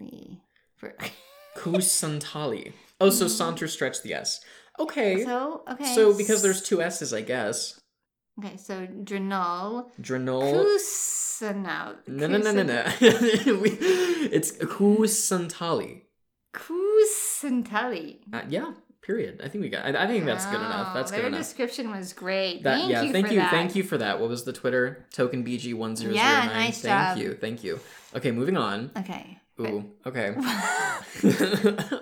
Lee. For. Kusantali. Oh, so saunter stretch the S. Okay. So, okay. so because there's two S's, I guess. Okay, so Drenol. Drenol. Kusanal. No no no no no. We- it's Kusantali. Kusantali. Uh, yeah. Period. I think we got. I, I think that's good enough. That's good enough. Their description was great. That thank yeah, you thank for you, that. thank you for that. What was the Twitter token BG one zero zero Yeah, nine? nice Thank job. you, thank you. Okay, moving on. Okay. Ooh, okay,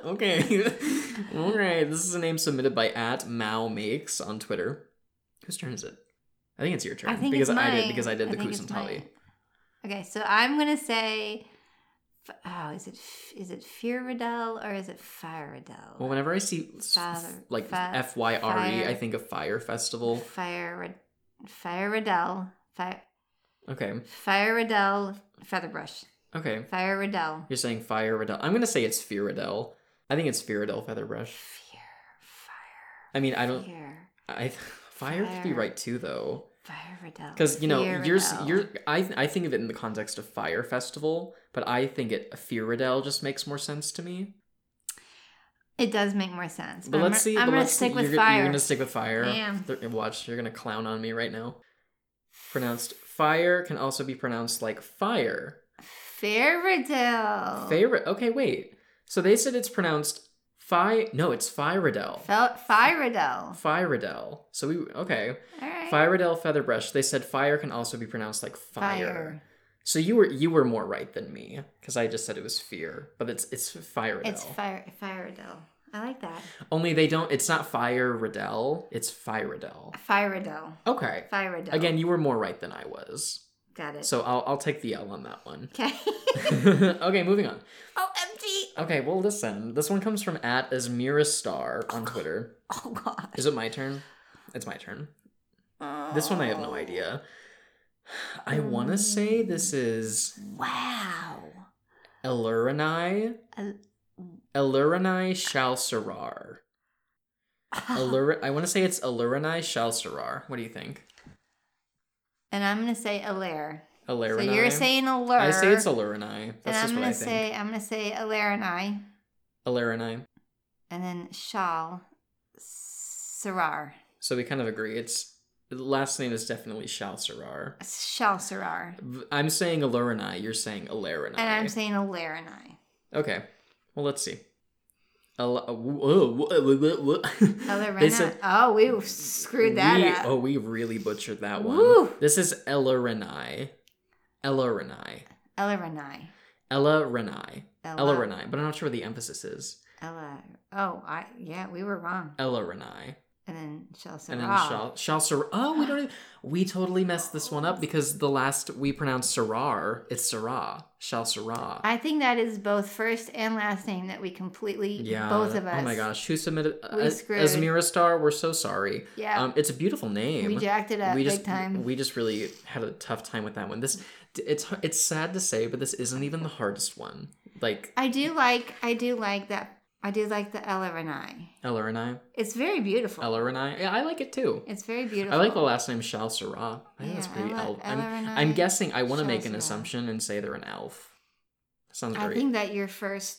okay, okay. This is a name submitted by at Mao Makes on Twitter. Whose turn is it? I think it's your turn I think because it's I did because I did the Kusantali. Okay, so I'm gonna say, oh, is it is it Firidel or is it Firedel? Well, whenever I see Father- like F Y R E, I think of Fire Festival. Fire Firedel, Fire Okay, Firedel Featherbrush, okay. Firedel. You're saying Fire Riddell. I'm gonna say it's Fearadel. I think it's Fearadel Featherbrush. Fear, fire. I mean, I don't. fear, I fire could be right too, though. Firedel. Because you know, you're s- Fearedel. you're I I think of it in the context of Fire Festival, but I think it Fearadel just makes more sense to me. It does make more sense. But I'm let's see. I'm gonna let's stick with you're, fire. You're gonna stick with fire. I. Watch, you're gonna clown on me right now. Pronounced fire can also be pronounced like fire. Firedel. Favorite. Okay, wait. So they said it's pronounced fi. No, it's Firedel. Fel- Firedel. Firedel. So we okay. All right. Firedel Featherbrush. They said fire can also be pronounced like fire. So you were you were more right than me because I just said it was fear, but it's it's Firedel. It's fire Firedel. I like that. Only they don't. It's not Fire Riddell. It's Firedel. Firedel. Okay. Firedel. Again, you were more right than I was. Got it. So I'll I'll take the L on that one. okay. okay, moving on. OMG. Okay, well listen. This one comes from at Asmira Star on Twitter. Oh, oh god. Is it my turn? It's my turn. This one I have no oh. idea. I want to say this is Wow. Elurinai. El- Elurinai Shalsarar. Allur- I want to say it's Elurinai Shalsarar. What do you think? And I'm gonna say Alair. So you're saying allure. I say it's Alarinai. and That's I'm just what gonna I think. say I'm gonna say Alarinai, Alarinai. and then Shal Sarar. So we kind of agree. It's the last name is definitely Shal Sarar. Shal Sarar. I'm saying Alarinai. You're saying Alarinai. And I'm saying Alarinai. Okay. Well, let's see. Oh, we screwed that we, up. Oh, we really butchered that one. Woo. This is Ella Renai. Ella Renai. Elarinai. Ella Renai. Ella- Ella Renai. But I'm not sure where the emphasis is. Ella. Oh, I yeah, we were wrong. Ella Renai. And then Shal Sarar. And then Shal, Shal Sar- Oh, we don't even, we totally messed this one up because the last we pronounced Sarar, it's Sarah. Shal Sarah. I think that is both first and last name that we completely yeah. both of us. Oh my gosh. Who submitted? We Uh, screwed. Asmira Star, we're so sorry. Yeah. Um, it's a beautiful name. we jacked it up we big time. we just really had a tough time with that one. This it's it's sad to say, but this isn't even the hardest one. Like I do like I do like that I do like the. Ella and I, It's very beautiful. Ella and I, yeah, I like it too. It's very beautiful. I like the last name Shal Sarah. I think that's Yeah, pretty Ella- elf. I'm, Ella I'm guessing I want to make an assumption and say they're an elf. Sounds great. I think that your first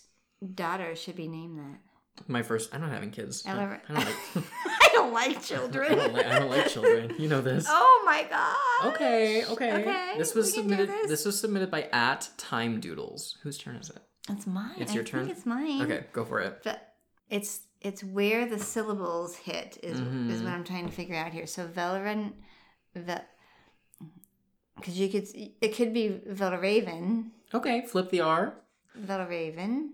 daughter should be named that. My first. I'm not having kids. I, Ella- I don't like. I don't like I children. don't like, I don't like children. You know this. oh my god. Okay, okay. Okay. This was we can do submitted. This. This was submitted by at Time Doodles. Whose turn is it? It's mine. It's I your think turn? It's mine. Okay, go for it. But it's it's where the syllables hit is is Mhm. what I'm trying to figure out here. So Veleran, because you could it could be Velraven, Okay, flip the R. Velraven,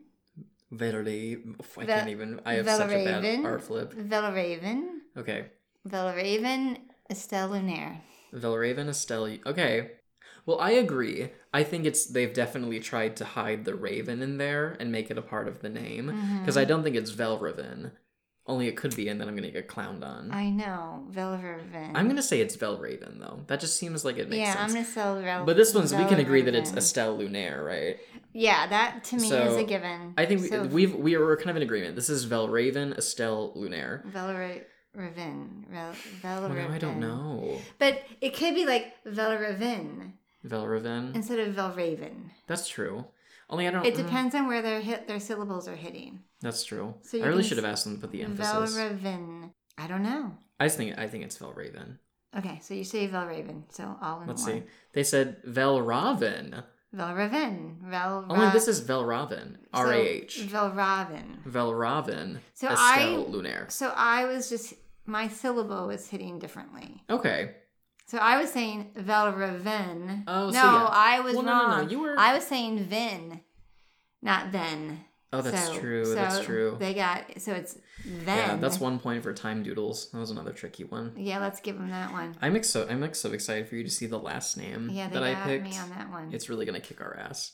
Verily, I can't even. I have such a bad Velraven. R flip. Velraven, Okay, Velraven, Estelle Lunaire. Velraven Estelle. Okay, well, I agree. I think it's they've definitely tried to hide the Raven in there and make it a part of the name because Mm-hmm. I don't think it's Velraven. Only it could be, and then I'm gonna get clowned on. I know Velraven. I'm gonna say it's Velraven though. That just seems like it makes yeah, sense. Yeah, I'm gonna sell Vel. But this one's we can agree that it's Estelle Lunaire, right? Yeah, that to me is a given. I think we, so, we've we are kind of in agreement. This is Velraven Estelle Lunaire. Velraven. Vel, Well, Velraven. now I don't know. But it could be like Velraven Velraven. instead of Velraven. That's true. Only I don't. Know. It uh, depends on where their hit their syllables are hitting. That's true. So you I really should have asked them to put the emphasis. Velraven. I don't know. I just think I think it's Velraven. Okay, so you say Velraven. So all in one. Let's one. see. They said Velraven. Velraven. Velra- Only this is Velraven. R A H. Velraven. Velraven. So Estelle I- Lunaire. So I was just my syllable was hitting differently. Okay. So I was saying Velraven. Oh, no, so yeah. I was Well, no, wrong. no, no, you were- I was saying Vin, not then. Oh, that's So- true. so that's true. They got so it's then. Yeah, that's one point for time doodles. That was another tricky one. Yeah, let's give them that one. I'm ex- so I'm like so excited for you to see the last name Yeah, they that I picked. me on that one. It's really gonna kick our ass.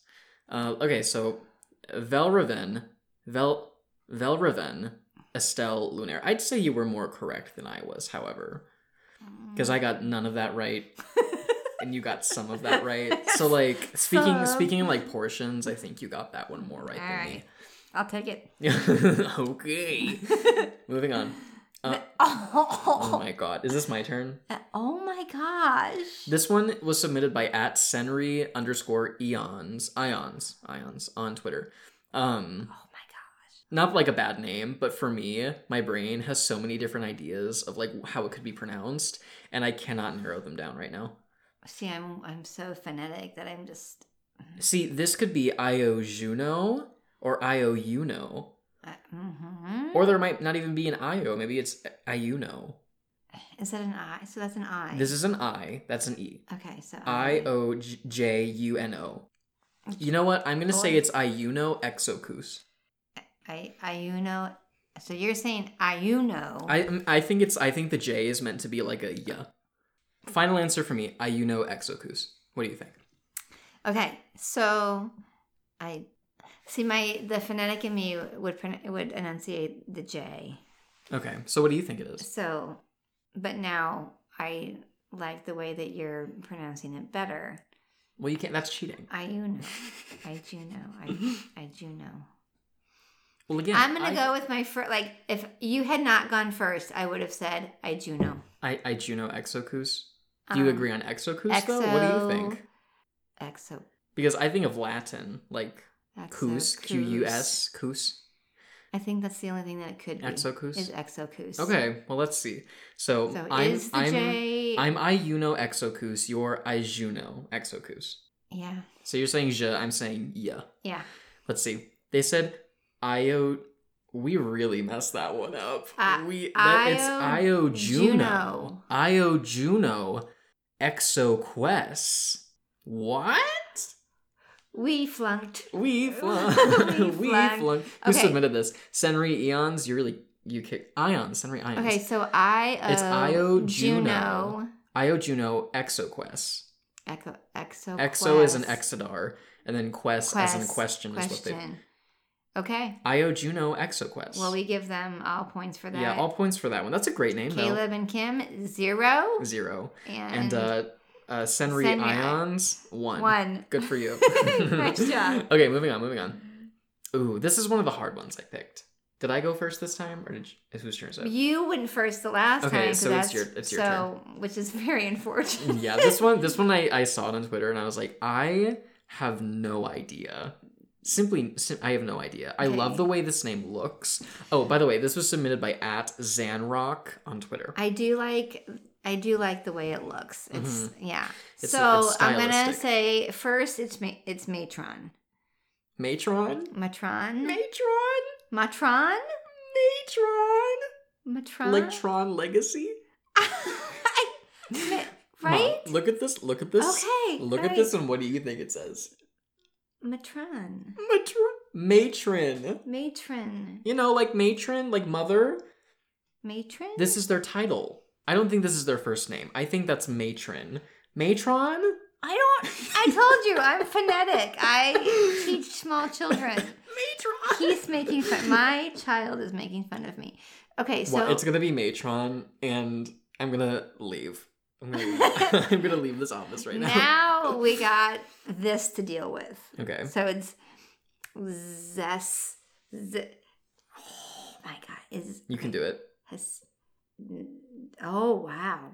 Uh, okay, so Velraven, Vel Velraven, Estelle Lunaire. I'd say you were more correct than I was, however, because I got none of that right, and you got some of that right. So like speaking Some. speaking in like portions, I think you got that one more right All than right, I'll take it. okay, moving on. Uh, Oh, oh my god, is this my turn? oh my gosh. This one was submitted by at Senri underscore eons ions ions on Twitter. Um, Oh. Not like a bad name, but for me, my brain has so many different ideas of like how it could be pronounced, and I cannot narrow them down right now. See, I'm I'm so phonetic that I'm just. See, this could be Io Juno or Io Uno, Uh, mhm. or there might not even be an Io. Maybe it's Iuno. Is that an I? So that's an I. This is an I. That's an E. okay. So I O J U N O. You know what? I'm gonna say Boy. it's Iuno Exocus. I Iuno. So you're saying Iuno. I um, I think it's I think the J is meant to be like a yeah. Final answer for me, Iuno Exocus. What do you think? Okay, so I see my the phonetic in me would would enunciate the J. Okay, so what do you think it is? So, but now I like the way that you're pronouncing it better. Well, you can't. That's cheating. I you know, I do know, I I do know. Well, again, I'm gonna I, go with my first. Like, if you had not gone first, I would have said I know. I I Juno Exocus. Do you Um, agree on Exocus though? What do you think? Exo. Because I think of Latin, like exo cus, Q U S, cus, I think that's the only thing that it could be. exocus. Is exocus. Okay, well let's see. So, So I'm is the I'm J? I'm Iuno exocus. You're Ijuno exocus. yeah. So you're saying je, I'm saying yeah. Yeah. Let's see. They said Io. We really messed that one up. Uh, we that, it's Io Juno. Juno. Io Juno Exoquest. What? We flunked. We flunked. We we flunked. flunked. Who Okay. submitted this? Senri Eons. You really you kick Ions. Senri Ions. Okay, so I It's Io Juno. Io Juno Exoquest. Echo, exo. Exo is an. Exodar, and then quest, as in Quest, question, is what they. Okay. Io Juno Exoquest. Well, we give them all points for that. yeah, all points for that one. That's a great name Caleb and Kim zero. Zero. and, And uh, uh, Senri Senri Ions one. one. Good for you. Nice job. Okay, moving on. Moving on. Ooh, this is one of the hard ones I picked. Did I go first this time, or did you, whose turn is it? You went first the last Okay, time. so it's that's, your- it's your so, which is very unfortunate. yeah, this one. This one I, I saw it on Twitter, and I was like, I have no idea. Simply, sim- I have no idea. I love the way this name looks. Oh, by the way, this was submitted by at Zanrock on Twitter. I do like I do like the way it looks. It's yeah. Mm-hmm. It's- so it's I'm gonna say first it's ma- it's Matron. Matron. Matron. Matron. Matron. Matron. Matron. Like Tron Legacy. Ma- right? look at this. Look at this. Okay, Look at this, and what do you think it says? Matron. Matron. Matron. Matron. You know, like matron, like mother. Matron. This is their title. I don't think this is their first name. I think that's matron. Matron? I don't. I told you I'm phonetic. I teach small children. Matron. He's making fun. My child is making fun of me. Okay, so well, it's gonna be matron, and I'm gonna leave. I'm gonna leave, I'm gonna leave this office right now. now we got this to deal with. Okay. So it's zest. Z- oh my god! Is You can do it. has. Oh wow!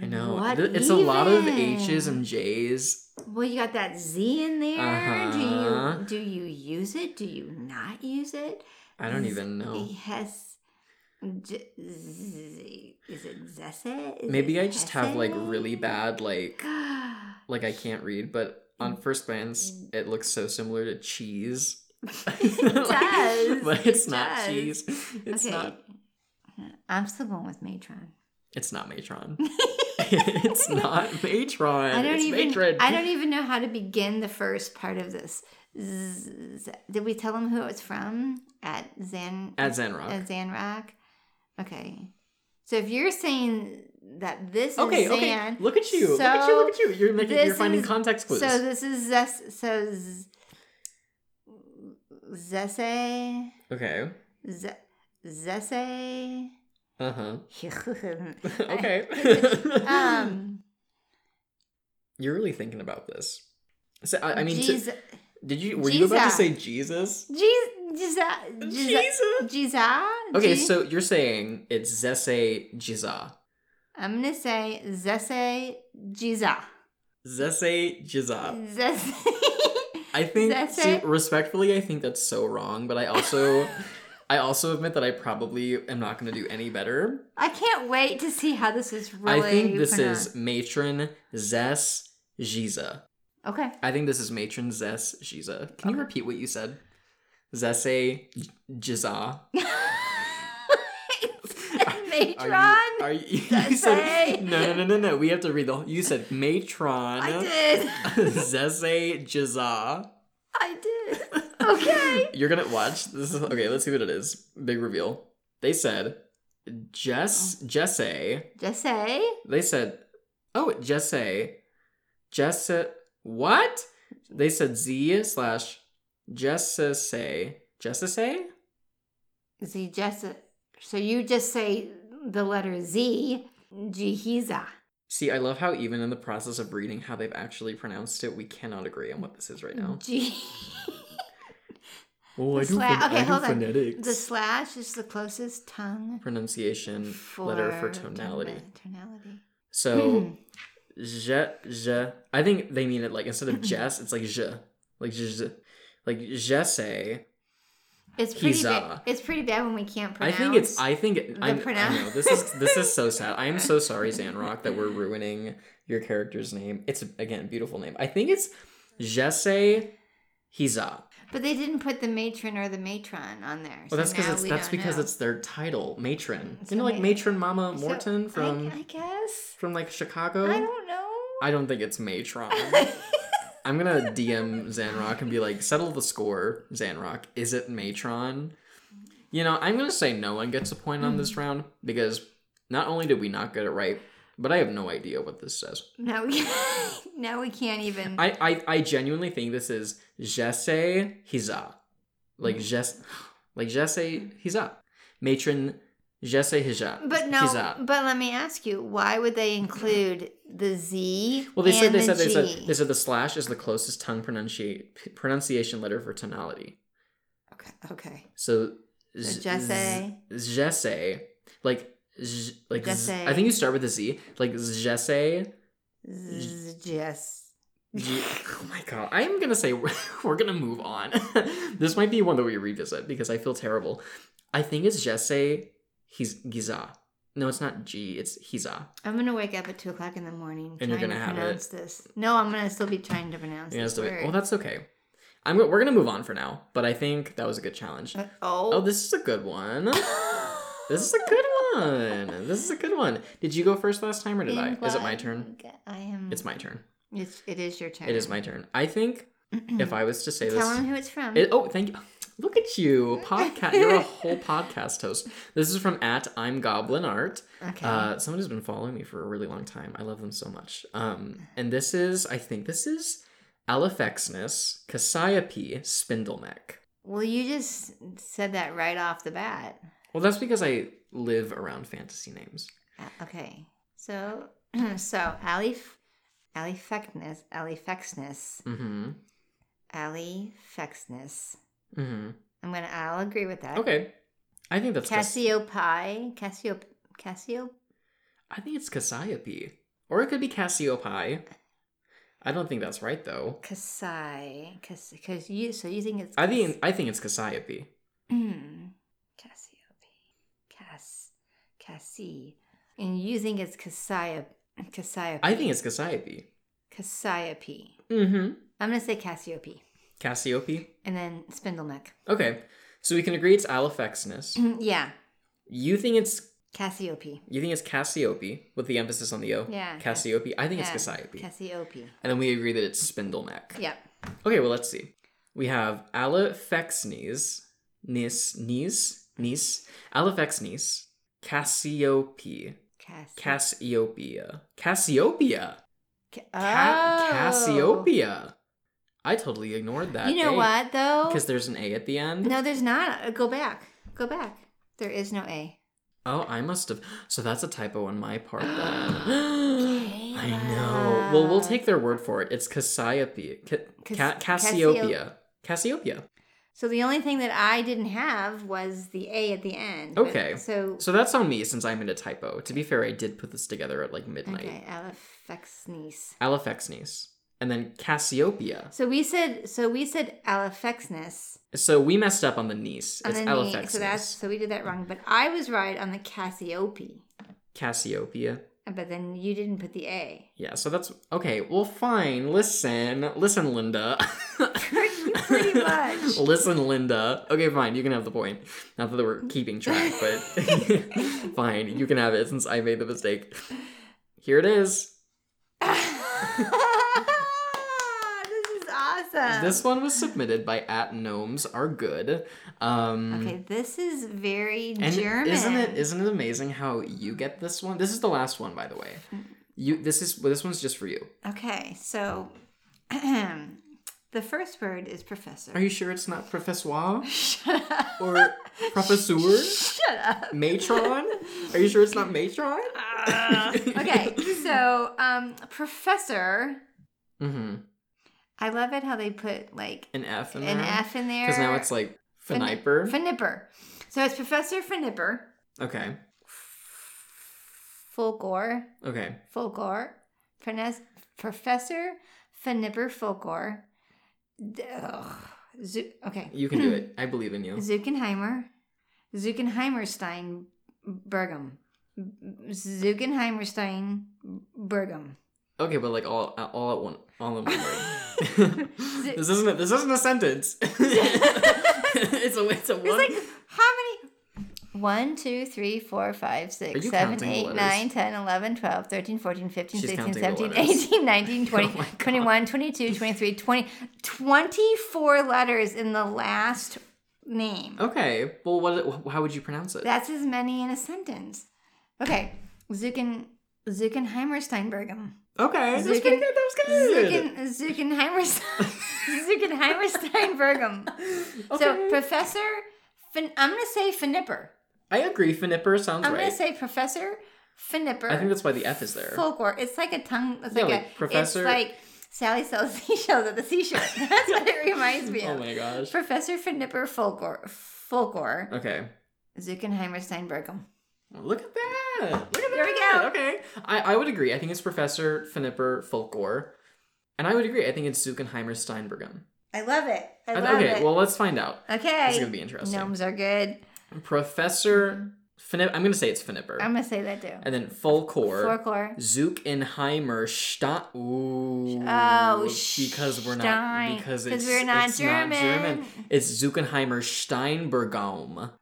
I know. What It's a lot of? H's and J's. Well, you got that Z in there. Uh-huh. Do you do you use it? Do you not use it? I don't even know. Yes. J- z- is it Zesse? Is Maybe it I just have like really bad like like I can't read, but on mm. first glance it looks so similar to cheese. It does. but it's It not does. cheese. It's okay. not I'm still going with Matron. it's not matron. it's not matron. I don't it's even. matron. I don't even know how to begin the first part of this. Z- z- did we tell them who it was from at Zan at Zenrock. at Zanrock? Okay. So if you're saying that this okay, is okay. Zan, Look at you. look at you. Look at you. You're making you're finding is- context clues. So this is Zes. So z- Zesse. okay. Z- Zesse. Uh-huh. okay. okay. um. You're really thinking about this. So, I, I mean, to- did you were you about to say Jesus? Jesus. Jesus. Jesus. Okay, so you're saying it's Zese Jiza. I'm gonna say Zesse Jiza. Zese Jiza. Zesse. I think Zese? see, respectfully, I think that's so wrong, but I also I also admit that I probably am not gonna do any better. I can't wait to see how this is really. I think this pronounced. is matron Zes Jiza. okay. I think this is matron Zes Jiza. Can you repeat what you said? Zese Jiza. Matron. Are you, are you, you said, no, no, no, no, no. We have to read the. whole- You said matron. I did. Zese Jiza. I did. Okay. You're gonna watch. This is okay. Let's see what it is. Big reveal. They said Jess Jesse. Say. They said oh Jesse Jesse what? They said Z slash Jesse Jesse Z just. So you just say the letter Z. Jihiza. See, I love how even in the process of reading how they've actually pronounced it, we cannot agree on what this is right now. G. Oh, I do, Sla- pho- okay, I do hold on. phonetics. The slash is the closest tongue Pronunciation letter for tonality. Tonality. So Hmm. je je. I think they mean it like instead of Jess, it's like je, like je, like Jesse. It's pretty Hiza. bad. Uh, it's pretty bad when we can't pronounce. I think it's. I think it, the I'm, I know this is this is so sad. I am so sorry, Zanrock, that we're ruining your character's name. It's again beautiful name. I think it's Jesse Hiza. But they didn't put the matron or the matron on there. Well, that's because it's that's because know. it's their title, matron. So you know, like matron Mama So, Morton I- from I, guess. from like Chicago. I don't know. I don't think it's matron. I'm gonna DM Zanrock and be like, settle the score, Zanrock. Is it Matron? You know, I'm gonna say no one gets a point on Hmm. this round because not only did we not get it right, but I have no idea what this says. no, we, now we can't even. I I, I genuinely think this is Jesse Hiza, like Hmm. Jess, like Jesse Hiza, Matron Jesse Hiza. but no. Hiza. But let me ask you, why would they include the Z? Well, they said they the said they said they said the slash is the closest tongue pronunciation pronunciation letter for tonality. Okay. Okay. So, So Jesse. z- Jesse, like, z- like, Jesse. I think you start with a Z, like Jesse. Z- Jess. G- oh my god, I'm gonna say we're, we're gonna move on. this might be one that we revisit because I feel terrible. I think it's Jesse. He's Giza. No, it's not G. It's Hiza. I'm gonna wake up at two o'clock in the morning And you're trying gonna to have it. pronounce this. No, I'm gonna still be trying to pronounce know, this word. well, that's okay. I'm. We're gonna move on for now, but I think that was a good challenge. Uh, oh. Oh, this is a good one. This is a good one. This is a good one. Did you go first last time or did I? Is it my turn? I am. It's my turn. It's, it is your turn. It is my turn. I think if I was to say this Tell this, them who it's from. it, oh, thank you. Look at you, podcast. You're a whole podcast host. This is from at I'm Goblin Art. okay. Uh, someone who's been following me for a really long time. I love them so much. Um, and this is, I think this is Alifexness Cassiope Spindleneck. well, you just said that right off the bat. Well, that's because I live around fantasy names. Uh, Okay. So, so Alif, Alifexness, Alifexness, Mm-hmm. Alifexness. Mm-hmm. I'm gonna. I'll agree with that. Okay. I think that's Cass- Cassiope. Cassio. Cassio. I think it's Cassiope. Or it could be Cassiope. I don't think that's right though. Cassai. Because you. So you think it's. I think I think it's Cassiope. Mm. Cassiope. Cass. Cassie. And you think it's Cassiope. Cassiope. I think it's Cassiope. Cassiope. Mm-hmm. I'm gonna say Cassiope. Cassiope. And then Spindleneck. Okay. So we can agree it's Alifexnus. yeah. You think it's Cassiope. you think it's Cassiope with the emphasis on the O? Yeah. Cassiope. I think Yeah. it's Cassiope. Cassiope. and then we agree that it's Spindleneck. Yep. Okay, well let's see. We have Alifexnes, Nis, Nis, Nis, Alifexnes, Cassiope, Cass. Cassiopeia, Cassiopeia, Ca- Ca- Oh. Cassiopeia. I totally ignored that. You know what though? Because there's an A at the end. No, there's not. Uh, Go back. Go back. There is no A. Oh, I must have. So that's a typo on my part then. I know. Well, we'll take their word for it. It's Cassiopeia. Ca- Cas- Cassiopeia. Cassiopeia. So the only thing that I didn't have was the A at the end. Okay. So So that's on me since I made a typo. To be fair, I did put this together at like midnight. okay, Alifexnes. Alifexnes. And then Cassiopeia. So we said so we said Alifexnes So we messed up on the niece. on It's the. So that's so we did that wrong. But I was right on the Cassiope. Cassiopeia. But then you didn't put the A. Yeah, so that's okay. Well, fine. Listen, listen, Linda. Pretty much. listen, Linda. Okay, fine. You can have the point. Not that we're keeping track, but fine. You can have it since I made the mistake. Here it is. This awesome. This one was submitted by at gnomes are good. Um, Okay, this is very German. isn't it isn't it amazing how you get this one? This is the last one, by the way. You this is well, this one's just for you. Okay, so the first word is professor. Are you sure it's not professor Shut up. or professor? Shut up. Matron? Are you sure it's not matron? Okay, so um, professor. mm-hmm. I love it how they put like An F in there. an F in there Because now it's like Finiper. Finipper. So it's Professor Finipper. okay. Fulgor. Okay. Fulgor. Prones- Professor Fnipper Folkor. D- ugh. Zu- okay. You can do it. I believe in you. Zuckenheimer. Zuckenheimerstein Bergam. Zuckenheimerstein Bergam. Okay, but like all all at one all in one word. this isn't a, this isn't a sentence. it's a it's a It's like how many? 1, 2, 3, 4, 5, 6, 7, 8, letters? 9, 10, 11, 12, 13, 14, 15, She's 16, 17, 18, 19, 20, Oh 21, 22, 23, 20, 24 letters in the last name. okay. Well, what? How would you pronounce it? That's as many in a sentence. Okay. Zucken, Zuckenheimersteinbergam. Okay, that's Zucken- pretty good. That was good. Zucken, Zuckenheimersteinbergam. So, Okay. Professor, fin, I'm going to say Finipper. I agree. Finipper sounds right. I'm going to say Professor Finipper. I think that's why the F is there. folklore. It's like a tongue. It's Yeah, like, like a Professor- It's like Sally sells seashells at the seashore. That's what it reminds me oh of. oh my gosh. Professor Finipper Folklore. Folklore. Okay. Zuckenheimer Steinbergam. Look at that. Look at There we go. Okay. I, I would agree. I think it's Professor Finipper Folkor. And I would agree. I think it's Zuckenheimer Steinbergam. I love it. I love okay, it. well, let's find out. okay. This is going to be interesting. Gnomes are good. Professor mm-hmm. Finip. I'm going to say it's Finipper. I'm gonna say that too. and then Folkor. Folklore. Zuckenheimer Stein. Ooh. Oh, because we're not Stein. because 'Cause it's we're not it's German. Not German. It's Zuckenheimer Steinbergaum.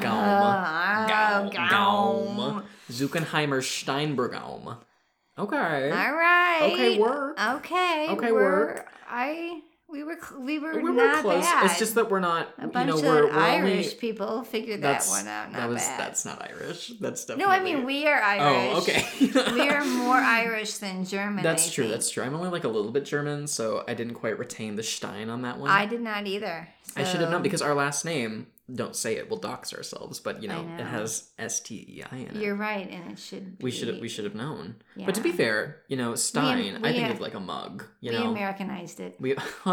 Gaum. Oh, ah, Gaum. Gaum. Gaum. Zuckenheimer Steinbergaum. Okay. All right. Okay, work. Okay. Okay, we're- work. I. We were. We were, we were not close. bad. It's just that we're not. a you bunch know, of we're, we're Irish only. people figured that one out. Not that was bad. that's not Irish. That's definitely no. I mean we are oh, Irish. Oh, okay. we are more Irish than German. That's I true. think. That's true. I'm only like a little bit German, so I didn't quite retain the Stein on that one. I did not either. I should have known because our last name, don't say it, we'll dox ourselves, but you know, know. it has S T E I in it. You're right, and it should. Be, we should have we should have known. But to be fair, you know, Stein, I we, think uh, of like a mug, you we know. Americanized it. we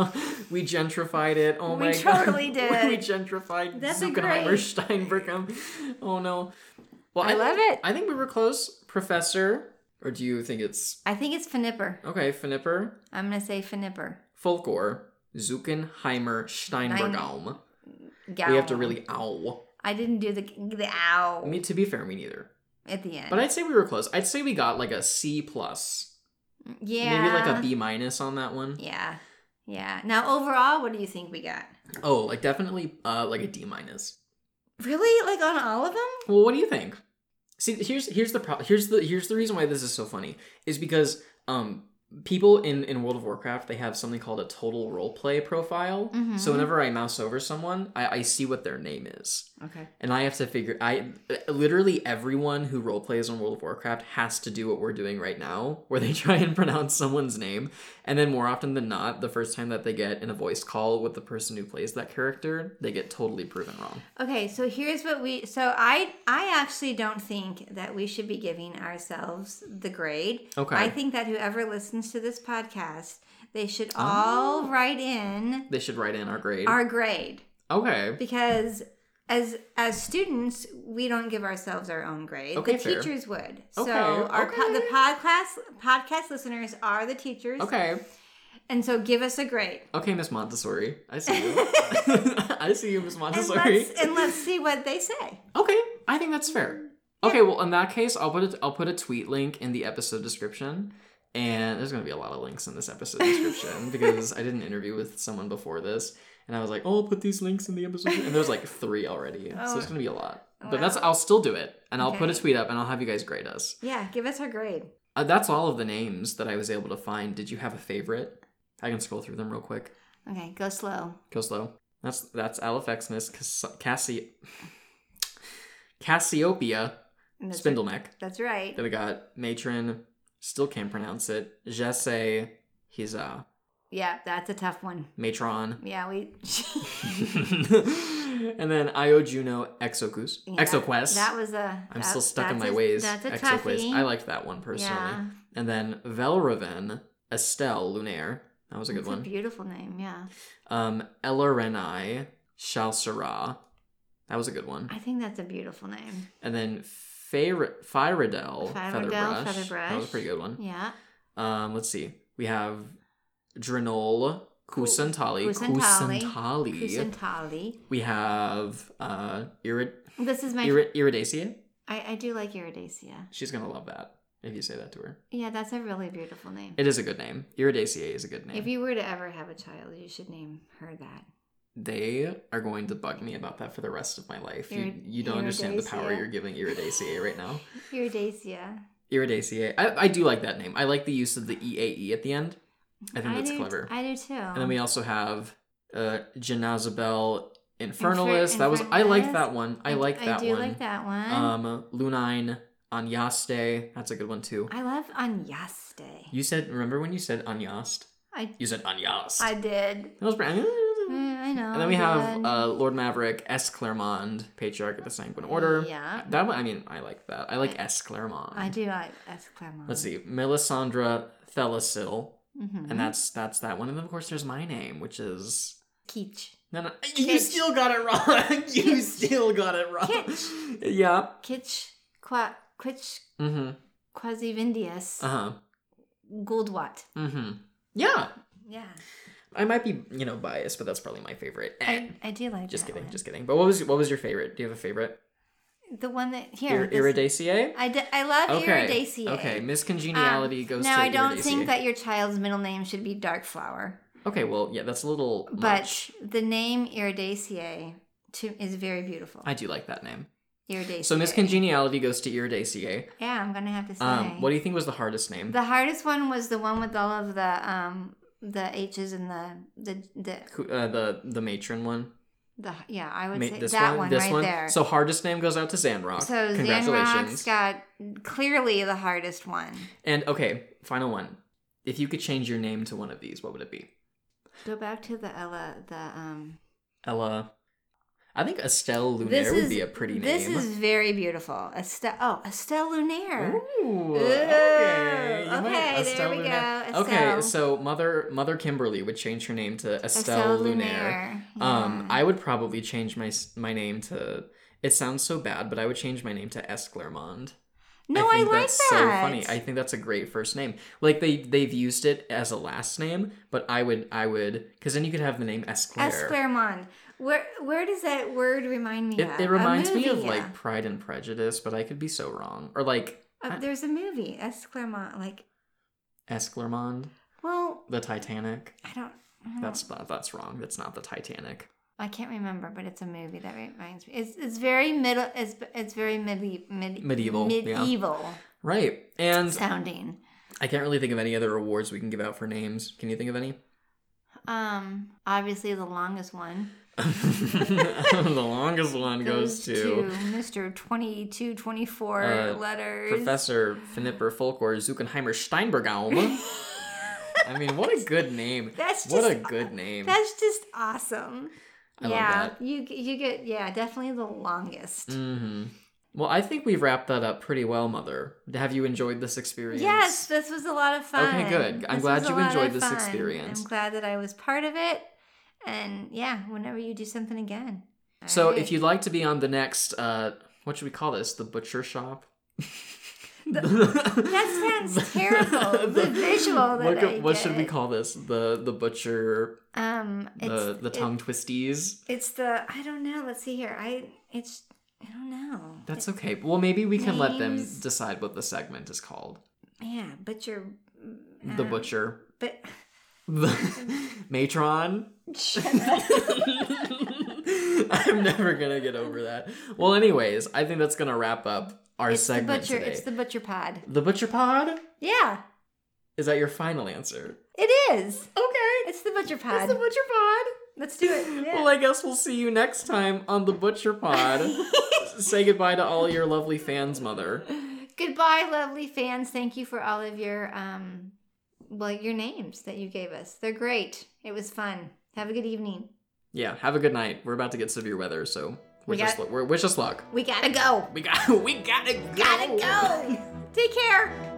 we gentrified it. Oh We my totally god. we totally did. We gentrified That's a Zuckenheimer great- Steinbergum. Oh no. Well, I love think- it. I think we were close, Professor. Or do you think it's I think it's Finipper. okay? Finipper, I'm gonna say Finipper. Folkor, Zuckenheimer Steinbergaum. We have to really ow. I didn't do the the ow I mean, to be fair, me neither. at the end. But I'd say we were close. I'd say we got like a C plus, yeah, maybe like a B minus on that one. Yeah, yeah. Now overall, what do you think we got? Oh, like definitely uh like a D minus. Really, like on all of them? Well, what do you think? See, here's here's the pro- here's the here's the reason why this is so funny is because um people in in World of Warcraft they have something called a total roleplay profile. Mhm. So whenever I mouse over someone, I, I see what their name is. Okay. and I have to figure. I literally everyone who role plays on World of Warcraft has to do what we're doing right now, where they try and pronounce someone's name, and then more often than not, the first time that they get in a voice call with the person who plays that character, they get totally proven wrong. Okay, so here's what we so I I actually don't think that we should be giving ourselves the grade. Okay. I think that whoever listens to this podcast, they should oh. all write in They should write in our grade. our grade okay. because as as students, we don't give ourselves our own grade. Okay, the fair. teachers would. Okay, So our po- the podcast podcast listeners are the teachers. Okay. And so give us a grade. Okay, Miss Montessori. I see you. I see you, Miss And Montessori. let's, and let's see what they say. Okay, I think that's fair. Okay, well in that case, I'll put a, I'll put a tweet link in the episode description, and there's gonna be a lot of links in this episode description because I did an interview with someone before this, and I was like, oh, I'll put these links in the episode, and there's like three already, so it's gonna be a lot. But that's I'll still do it, and I'll put a tweet up, and I'll have you guys grade us. Yeah, give us our grade. Uh, that's all of the names that I was able to find. Did you have a favorite? I can scroll through them real quick. Okay, go slow. Go slow. That's that's Alifexnus, Cass- Cassi, Cassiopeia, That's Spindleneck. That's right. Then we got Matron, still can't pronounce it. Jesse, he's uh Yeah, that's a tough one. Matron. Yeah, we. and then Io Juno Exocus. Yeah, Exoquest. That was a. I'm that- still stuck in my a- ways. That's a Exoquest. toughie. I liked that one personally. Yeah, And then Velraven, Estelle Lunaire. That was a good that's a one. beautiful name. Yeah, Um, Elarenai Shalsara. That was a good one. I think that's a beautiful name. And then Fyr- Fyradel Fyradel Featherbrush. That was a pretty good one. Yeah, Um, let's see. We have Drenol, Kusantali, Kusantali. Kusantali. Kusantali. We have uh, Irid- This is my. Irid-. I, I do like Iridaceae. She's gonna love that if you say that to her. Yeah, that's a really beautiful name. It is a good name. Iridaceae is a good name. If you were to ever have a child, you should name her that. they are going to bug me about that for the rest of my life. You, Irid- you don't understand the power you're giving Iridaceae right now. Iridaceae. Iridaceae. I, I do like that name. I like the use of the EAE at the end. I think that's do, clever. I do too. And then we also have uh Janazabel Infernalis. Infer- that was I like that one. I, like that I do one. like that one. Um Lunine Anyaste. That's a good one too. I love Anyaste. You said remember when you said Anyast? I You said Anyast. I did. That was pretty- Mm, I know. And then we I have uh, Lord Maverick, S. Claremont, Patriarch of the Sanguine Order. Yeah. That one, I mean, I like that. I like S. Claremont. I do like S. Claremont. Let's see, Melisandre Thelasil, Mm-hmm. and that's that's that one. And then of course there's my name, which is Keach. no, no, you still got it wrong. you Kitsch. still got it wrong. Kitsch. Yeah. Kitch. Qua. Quitch. Mm-hmm. Quasivindius. Uh huh. Goldwatt. Mm-hmm. Yeah. Yeah. I might be, you know, biased, but that's probably my favorite. Eh, I, I do like just kidding, one. just kidding. But what was what was your favorite? Do you have a favorite? The one that here. Ir- Iridaceae? I, d- I love Okay. Iridaceae. Okay, Miss Um, Congeniality goes now to Now, I don't Iridaceae. think that your child's middle name should be Darkflower, Okay, well, yeah, that's a little but much. the name Iridaceae to, is very beautiful. I do like that name. Iridaceae. So Miss Congeniality goes to Iridaceae. Yeah, I'm gonna have to say. Um, what do you think was the hardest name? the hardest one was the one with all of the um the H's and the the the, uh, the the matron one. The yeah I would Ma- say this that one, one, this right one. there. So hardest name goes out to Zanrock. So Zanrock's got clearly the hardest one. And okay, final one. If you could change your name to one of these, what would it be? Go back to the Ella the um. Ella. I think Estelle Lunaire This would is be a pretty name. This is very beautiful. Estelle. Oh, Estelle Lunaire. Ooh, Ooh, okay. You okay, there Estelle we Lunaire. go, Okay, so mother Mother Kimberly would change her name to Estelle, Estelle Lunaire. Lunaire. Um, yeah. I would probably change my my name to. It sounds so bad, but I would change my name to S. Claremont. no, I, think like that's that. so funny. I think that's a great first name. Like they they've used it as a last name, but I would I would because then you could have the name S. Claire. Where where does that word remind me It, of? it reminds me of movie, like. Pride and Prejudice, but I could be so wrong. Or like Uh, there's a movie, S. Claremont. Like, Esclermont, well, the Titanic. I don't. I, don't That's not that's wrong. That's not the Titanic. I can't remember, but it's a movie that reminds me. It's it's very middle. It's it's very medi- medi- Medieval, yeah. medieval Right. And sounding. I can't really think of any other awards we can give out for names. Can you think of any? Um, obviously the longest one the longest one goes, to, Mr. Twenty Two Twenty Four Uh, letters. Professor Finipper Folkor Zuckenheimer Steinbergaum. I mean, what a good name. That's what a just- good name. That's just awesome. I yeah, you you get yeah definitely the longest. hmm Well, I think we've wrapped that up pretty well, Mother. Have you enjoyed this experience? Yes, this was a lot of fun. Okay, good. I'm This glad you enjoyed this fun. experience. I'm glad that I was part of it. And yeah, whenever you do something again. So, Alright. if you'd like to be on the next, uh, what should we call this? The butcher shop. that sounds terrible. The visual that what, what should we call this? The the butcher, um the it's the it- tongue twisties. it's the I don't know. Let's see here. I it's I don't know. That's okay. Well, maybe we can let them decide what the segment is called. Yeah, butcher. you're The um, butcher. But The matron. I'm never gonna get over that. Well, anyways, I think that's gonna wrap up our it's the segment butcher. today. It's the butcher pod. the butcher pod. Yeah, Is that your final answer? it is. Okay. It's the butcher pod. It's the butcher pod. Let's do it. Yeah. Well, I guess we'll see you next time on the butcher pod. Say goodbye to all your lovely fans, mother. Goodbye, lovely fans. Thank you for all of your um well, your names that you gave us. They're great. It was fun. Have a good evening. Yeah, have a good night. We're about to get severe weather, so We wish us, got- we're- wish us luck. We gotta go. We got, we gotta go. Gotta go. Take care.